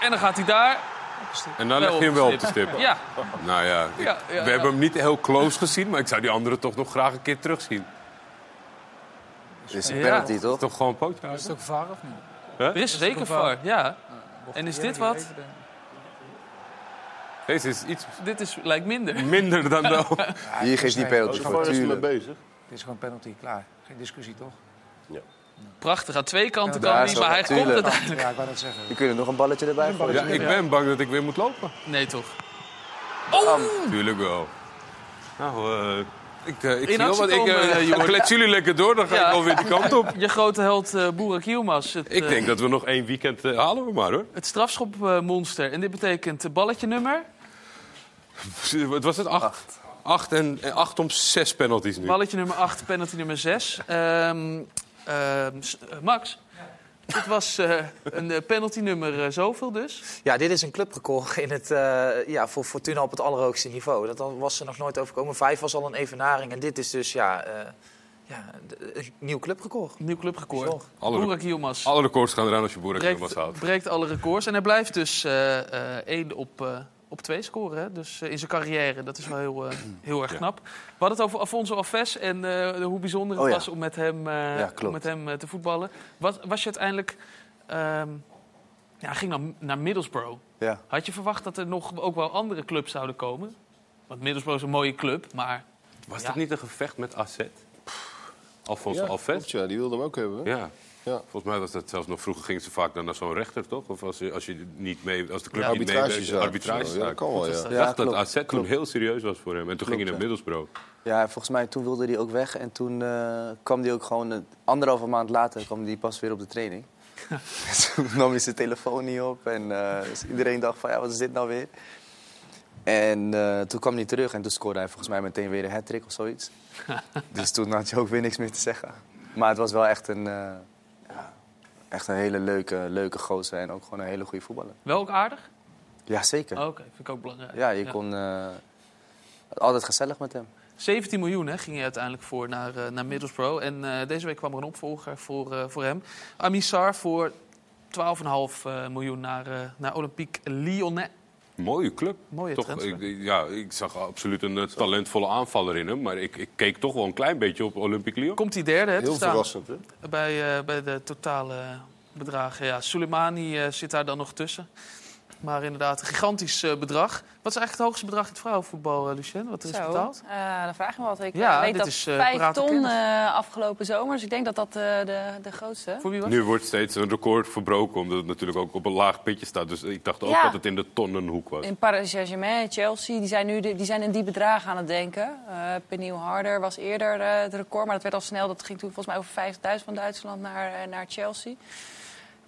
En dan gaat hij daar. en dan leg je hem wel op de opgestipt. stip. Ja. Nou ja, ik- Ja, ja, we ja. hebben hem niet heel close gezien, maar ik zou die andere toch nog graag een keer terugzien. Het is een penalty, toch? is toch gewoon een pootje? Is het ook VAR of niet? Er is zeker VAR, ja. En is dit wat? Deze is iets Dit is, lijkt minder. minder dan wel. Hier geeft die penalty voor, Waar is hij mee tuurlijk. bezig? Het is gewoon penalty, klaar. Geen discussie, toch? Prachtig, aan twee kanten Ja, kan hij, zo, maar hij komt uiteindelijk. Ja, ik wou dat zeggen. Je kunt er nog een balletje erbij gooien. Ja, ik ben bang dat ik weer moet lopen. Nee, toch? Tuurlijk wel. Nou, eh, ik, eh, ik In zie wat. Ik, komen, eh, klets jullie lekker door, dan ga Ja. ik alweer die kant op. Je grote held uh, Boerak Yilmaz. Het, Ik denk dat we nog één weekend halen we maar hoor. Het strafschopmonster. En dit betekent balletje nummer. Wat was het? Acht. Acht en eh, acht om zes penalties nu. Balletje nummer 8, penalty nummer 6. Ehm, ehm, eh, Max, dit was eh, een eh, penalty nummer eh, zoveel dus. Ja, dit is een clubrecord in het, eh, ja, voor Fortuna op het allerhoogste niveau. Dat was er nog nooit overkomen. Vijf was al een evenaring. En dit is dus ja, eh, ja, een nieuw clubrecord. Nieuw clubrecord. Alle, Boerak Yilmaz alle records gaan eraan als je Boerak Yilmaz houdt. breekt alle records. En hij blijft dus eh, eh, één op, eh, op twee scoren. Hè? Dus eh, in zijn carrière. Dat is wel heel, eh, heel erg knap. We hadden het over Alfonso Alves en eh, hoe bijzonder het Oh ja. was om met hem, eh, Ja, om klopt. met hem te voetballen. Was, was je uiteindelijk... ehm, ja, ging naar, naar Middlesbrough. Ja. Had je verwacht dat er nog ook wel andere clubs zouden komen? Want Middlesbrough is een mooie club, maar... Was Ja. dat niet een gevecht met AZ? Alfonso Ja, Alves? klopt, ja, die wilde hem ook hebben. hè? Ja. Ja. Volgens mij was dat zelfs nog vroeger gingen ze vaak dan naar zo'n rechter, toch? Of als je, als je niet mee, als de club Ja, niet arbitragezaak. zo. Ja, dat kan wel, ja. Ik Ja, dacht dat klopt, AZ toen heel serieus was voor hem. En toen ging hij naar ja. Middlesbrough. Ja, volgens mij toen wilde hij ook weg. En toen eh, kwam hij ook gewoon een anderhalve maand later kwam hij pas weer op de training. toen nam hij zijn telefoon niet op. En eh, dus iedereen dacht van ja, wat is dit nou weer? En eh, toen kwam hij terug en toen scoorde hij volgens mij meteen weer een hat-trick of zoiets. dus toen had je ook weer niks meer te zeggen. Maar het was wel echt een, eh, echt een hele leuke, leuke gozer en ook gewoon een hele goede voetballer. Wel ook aardig? Ja, zeker. Oké, vind ik ook belangrijk. Ja, je kon eh, altijd gezellig met hem. 17 miljoen hè, ging hij uiteindelijk voor naar, eh, naar Middlesbrough. En eh, deze week kwam er een opvolger voor, voor hem. Amisar voor 12,5 eh, miljoen naar, naar Olympique Lyonnais. Mooie club. Mooie toch, transfer. ik, ja, ik zag absoluut een eh, talentvolle aanvaller in hem. Maar ik, ik keek toch wel een klein beetje op Olympique Lyon. Komt hij derde hè, te Heel staan verrassend, hè? Bij, eh, bij de totale bedragen. Ja, Soleimani eh, zit daar dan nog tussen. Maar inderdaad, een gigantisch eh, bedrag. Wat is eigenlijk het hoogste bedrag in het vrouwenvoetbal, uh, Lucien? Wat er is Zo, betaald? eh, dan vraag je me wat. Ik Ja, eh, weet dit dat is, eh, 5 parate ton eh, afgelopen zomer. Dus ik denk dat dat eh, de, de grootste. Voor wie was Nu wordt steeds een record verbroken, omdat het natuurlijk ook op een laag pitje staat. Dus ik dacht ook Ja. dat het in de tonnenhoek was. In Paris Saint-Germain, Chelsea, die zijn nu de- die zijn in die bedragen aan het denken. Eh Peniel Harder was eerder eh, het record, maar dat werd al snel. Dat ging toen volgens mij over 50.000 van Duitsland naar, eh, naar Chelsea.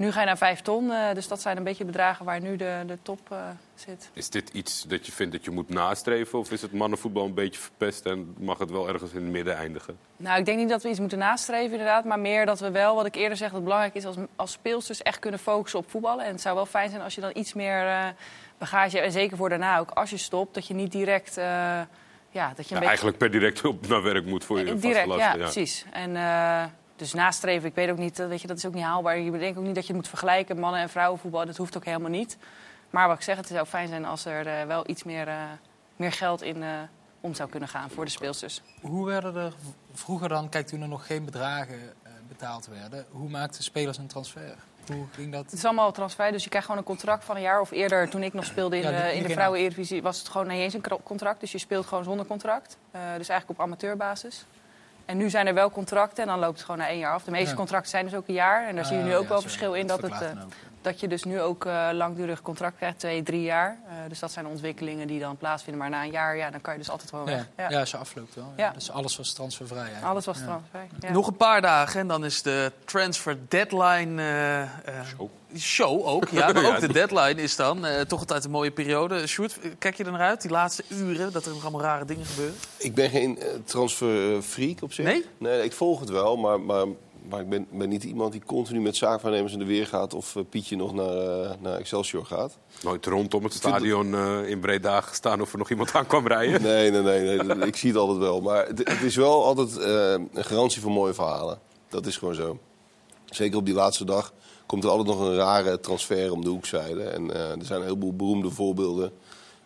Nu ga je naar 5 ton, eh, dus dat zijn een beetje bedragen waar nu de, de top eh, zit. Is dit iets dat je vindt dat je moet nastreven? Of is het mannenvoetbal een beetje verpest en mag het wel ergens in het midden eindigen? Nou, ik denk niet dat we iets moeten nastreven inderdaad, maar meer dat we wel, wat ik eerder zeg, dat het belangrijk is als, als speelsters echt kunnen focussen op voetballen. En het zou wel fijn zijn als je dan iets meer eh, bagage hebt. En zeker voor daarna ook, als je stopt, dat je niet direct... eh, ja, dat je een Ja, beetje... eigenlijk per direct op naar werk moet voor je Direct, vaste ja, lasten, precies. En dus nastreven, ik weet ook niet, eh, weet je, dat is ook niet haalbaar. Je denkt ook niet dat je het moet vergelijken, mannen- en vrouwenvoetbal. Dat hoeft ook helemaal niet. Maar wat ik zeg, het zou fijn zijn als er eh, wel iets meer, eh, meer geld in om zou kunnen gaan voor de speelsters. Hoe werden er vroeger dan, kijk toen er nog geen bedragen betaald werden, hoe maakten spelers een transfer? Hoe ging dat? Het is allemaal transfer, dus je krijgt gewoon een contract van een jaar of eerder. Toen ik nog speelde in Ja, de, in de vrouwen-eredivisie was het gewoon niet eens een contract. Dus je speelt gewoon zonder contract. Dus eigenlijk op amateurbasis. En nu zijn er wel contracten en dan loopt het gewoon na één jaar af. De meeste contracten zijn dus ook een jaar. En daar zie je nu ook wel verschil in dat, het, dat je dus nu ook eh langdurig contract krijgt, twee, drie jaar. Eh, dus dat zijn ontwikkelingen die dan plaatsvinden. Maar na een jaar, ja, dan kan je dus altijd gewoon Ja, weg. Ja. ja. als je afloopt wel. Ja. Ja. Dus alles was transfervrij eigenlijk. Alles was Ja. transfer. Ja. Nog een paar dagen en dan is de transfer deadline... eh, eh, show. ook, ja. Maar Ja. ook de deadline is dan eh, toch altijd een mooie periode. Sjoerd, kijk je er naar uit, die laatste uren, dat er nog allemaal rare dingen gebeuren? Ik ben geen transferfreak op zich. Nee? Nee, ik volg het wel, maar, maar, maar ik ben, ben niet iemand die continu met zaakwaarnemers in de weer gaat... of eh, Pietje nog naar, eh, naar Excelsior gaat. Nooit rondom het stadion eh, in Breda gestaan of er nog iemand aan kwam rijden. Nee, nee, nee, nee, ik zie het altijd wel. Maar het, het is wel altijd een garantie voor mooie verhalen. Dat is gewoon zo. Zeker op die laatste dag komt er altijd nog een rare transfer om de hoekzijde. En er zijn een heleboel beroemde voorbeelden.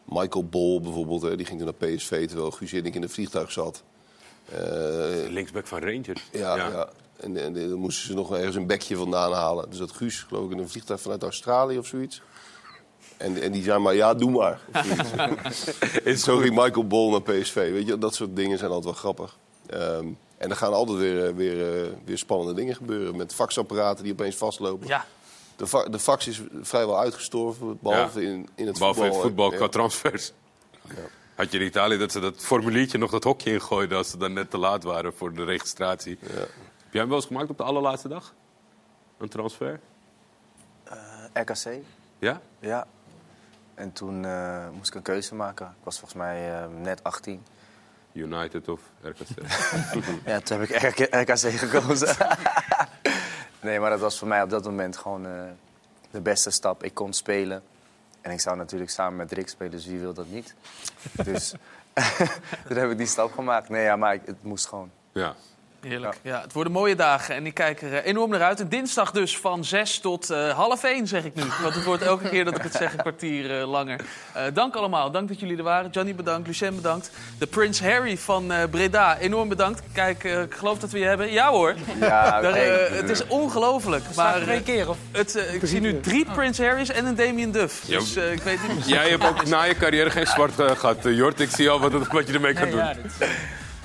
Michael Bol bijvoorbeeld, hè, die ging toen naar PSV terwijl Guus Hiddink in het vliegtuig zat. Linksback van Rangers. ja, ja. En, en, dan moesten ze nog ergens een bekje vandaan halen. Dus dat Guus, geloof ik, in een vliegtuig vanuit Australië of zoiets. En, en die zei maar, ja, doe maar. Zo ging Michael Bol naar PSV. Weet je, dat soort dingen zijn altijd wel grappig. Ehm, en er gaan altijd weer, eh, weer, eh, weer spannende dingen gebeuren. Met faxapparaten die opeens vastlopen. Ja. De, fa- de fax is vrijwel uitgestorven, behalve Ja. in, in het Behalve in het voetbal Ja. qua transfers. Had je in Italië dat ze dat formuliertje nog dat hokje ingooiden als ze dan net te laat waren voor de registratie. Heb jij hem wel eens gemaakt op de allerlaatste dag? Een transfer? Eh, RKC. Ja? Ja. En toen eh, moest ik een keuze maken. Ik was volgens mij eh, net 18. United of RKC? Ja, toen heb ik RK RKC gekozen. nee, maar dat was voor mij op dat moment gewoon de beste stap. Ik kon spelen. En ik zou natuurlijk samen met Rick spelen, dus wie wil dat niet? Dus toen heb ik die stap gemaakt. Nee, ja, maar het moest gewoon. Ja. Heerlijk. Ja, het worden mooie dagen en ik kijk er eh, enorm naar uit. En dinsdag dus van 6 tot eh, half 1, zeg ik nu. Want het wordt elke keer dat ik het zeg een kwartier eh, langer. Eh, dank allemaal. Dank dat jullie er waren. Johnny bedankt, Lucien bedankt. De Prins Harry van eh, Breda, enorm bedankt. Kijk, eh, ik geloof dat we je hebben. Ja hoor. Ja, Daar, eh, het is ongelooflijk. Maar twee keer of? het, ik zie nu drie Prins Harry's en een Damien Duff. Ja. Dus eh, ik weet niet... Jij hebt ook na je carrière geen zwart eh, gehad, eh, Jort. Ik zie al wat, wat je ermee kan Nee, doen. ja, dit-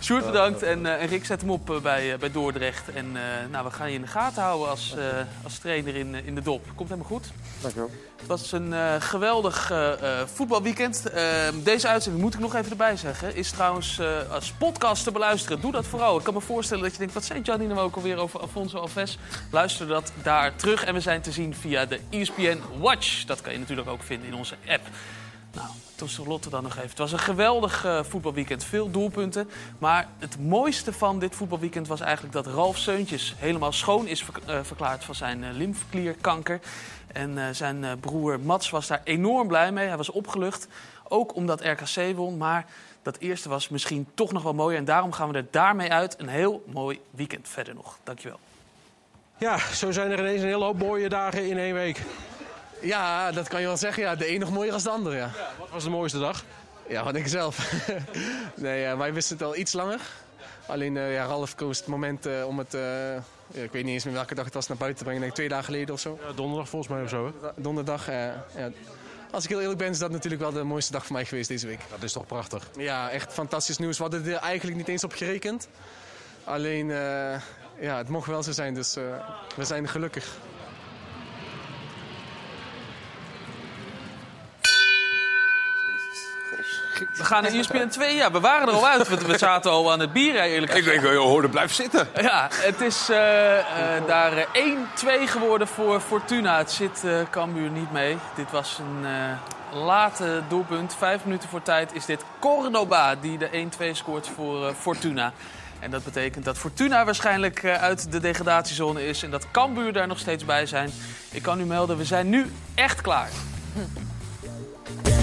Sjoerd bedankt en, en Rick zet hem op eh, bij, eh, bij Dordrecht. En nou, we gaan je in de gaten houden als, als trainer in, in de dop. Komt helemaal goed. Dankjewel. Het was een geweldig voetbalweekend. Eh, deze uitzending, moet ik nog even erbij zeggen, is trouwens als podcast te beluisteren. Doe dat vooral. Ik kan me voorstellen dat je denkt, wat zei Gianni nou ook alweer over Alfonso Alves? Luister dat daar terug. En we zijn te zien via de ESPN Watch. Dat kan je natuurlijk ook vinden in onze app. Nou, tot slot dan nog even. Het was een geweldig eh, voetbalweekend. Veel doelpunten. Maar het mooiste van dit voetbalweekend was eigenlijk dat Ralf Seuntjes helemaal schoon is eh, verklaard van zijn lymfeklierkanker. En zijn broer Mats was daar enorm blij mee. Hij was opgelucht. Ook omdat RKC won. Maar dat eerste was misschien toch nog wel mooier. En daarom gaan we er daarmee uit. Een heel mooi weekend verder nog. Dankjewel. Ja, zo zijn er ineens een hele hoop mooie dagen in één week. Ja, dat kan je wel zeggen. Ja. De een nog mooier dan de andere. Ja. Wat was de mooiste dag? Ja, wat ik zelf. nee, wij wisten het al iets langer. Alleen eh, ja, Ralf koos het moment eh, om het... eh, ik weet niet eens meer welke dag het was naar buiten te brengen. Denk twee dagen geleden of zo. Ja, donderdag volgens mij of zo. Hè? Donderdag. ja. Als ik heel eerlijk ben, is dat natuurlijk wel de mooiste dag voor mij geweest deze week. Dat is toch prachtig? Ja, echt fantastisch nieuws. We hadden er eigenlijk niet eens op gerekend. Alleen, ja, het mocht wel zo zijn. Dus we zijn gelukkig. We gaan naar E ESPN 2. Ja, we waren er al uit. We, we zaten al aan het bier, hè, eerlijk Ik denk, je hoorde blijf zitten. Ja, het is eh, eh, daar eh, 1-2 geworden voor Fortuna. Het zit eh Cambuur niet mee. Dit was een eh, late doelpunt. Vijf minuten voor tijd is dit Cordoba die de 1-2 scoort voor eh, Fortuna. En dat betekent dat Fortuna waarschijnlijk eh, uit de degradatiezone is... en dat Cambuur daar nog steeds bij zijn. Ik kan u melden, we zijn nu echt klaar.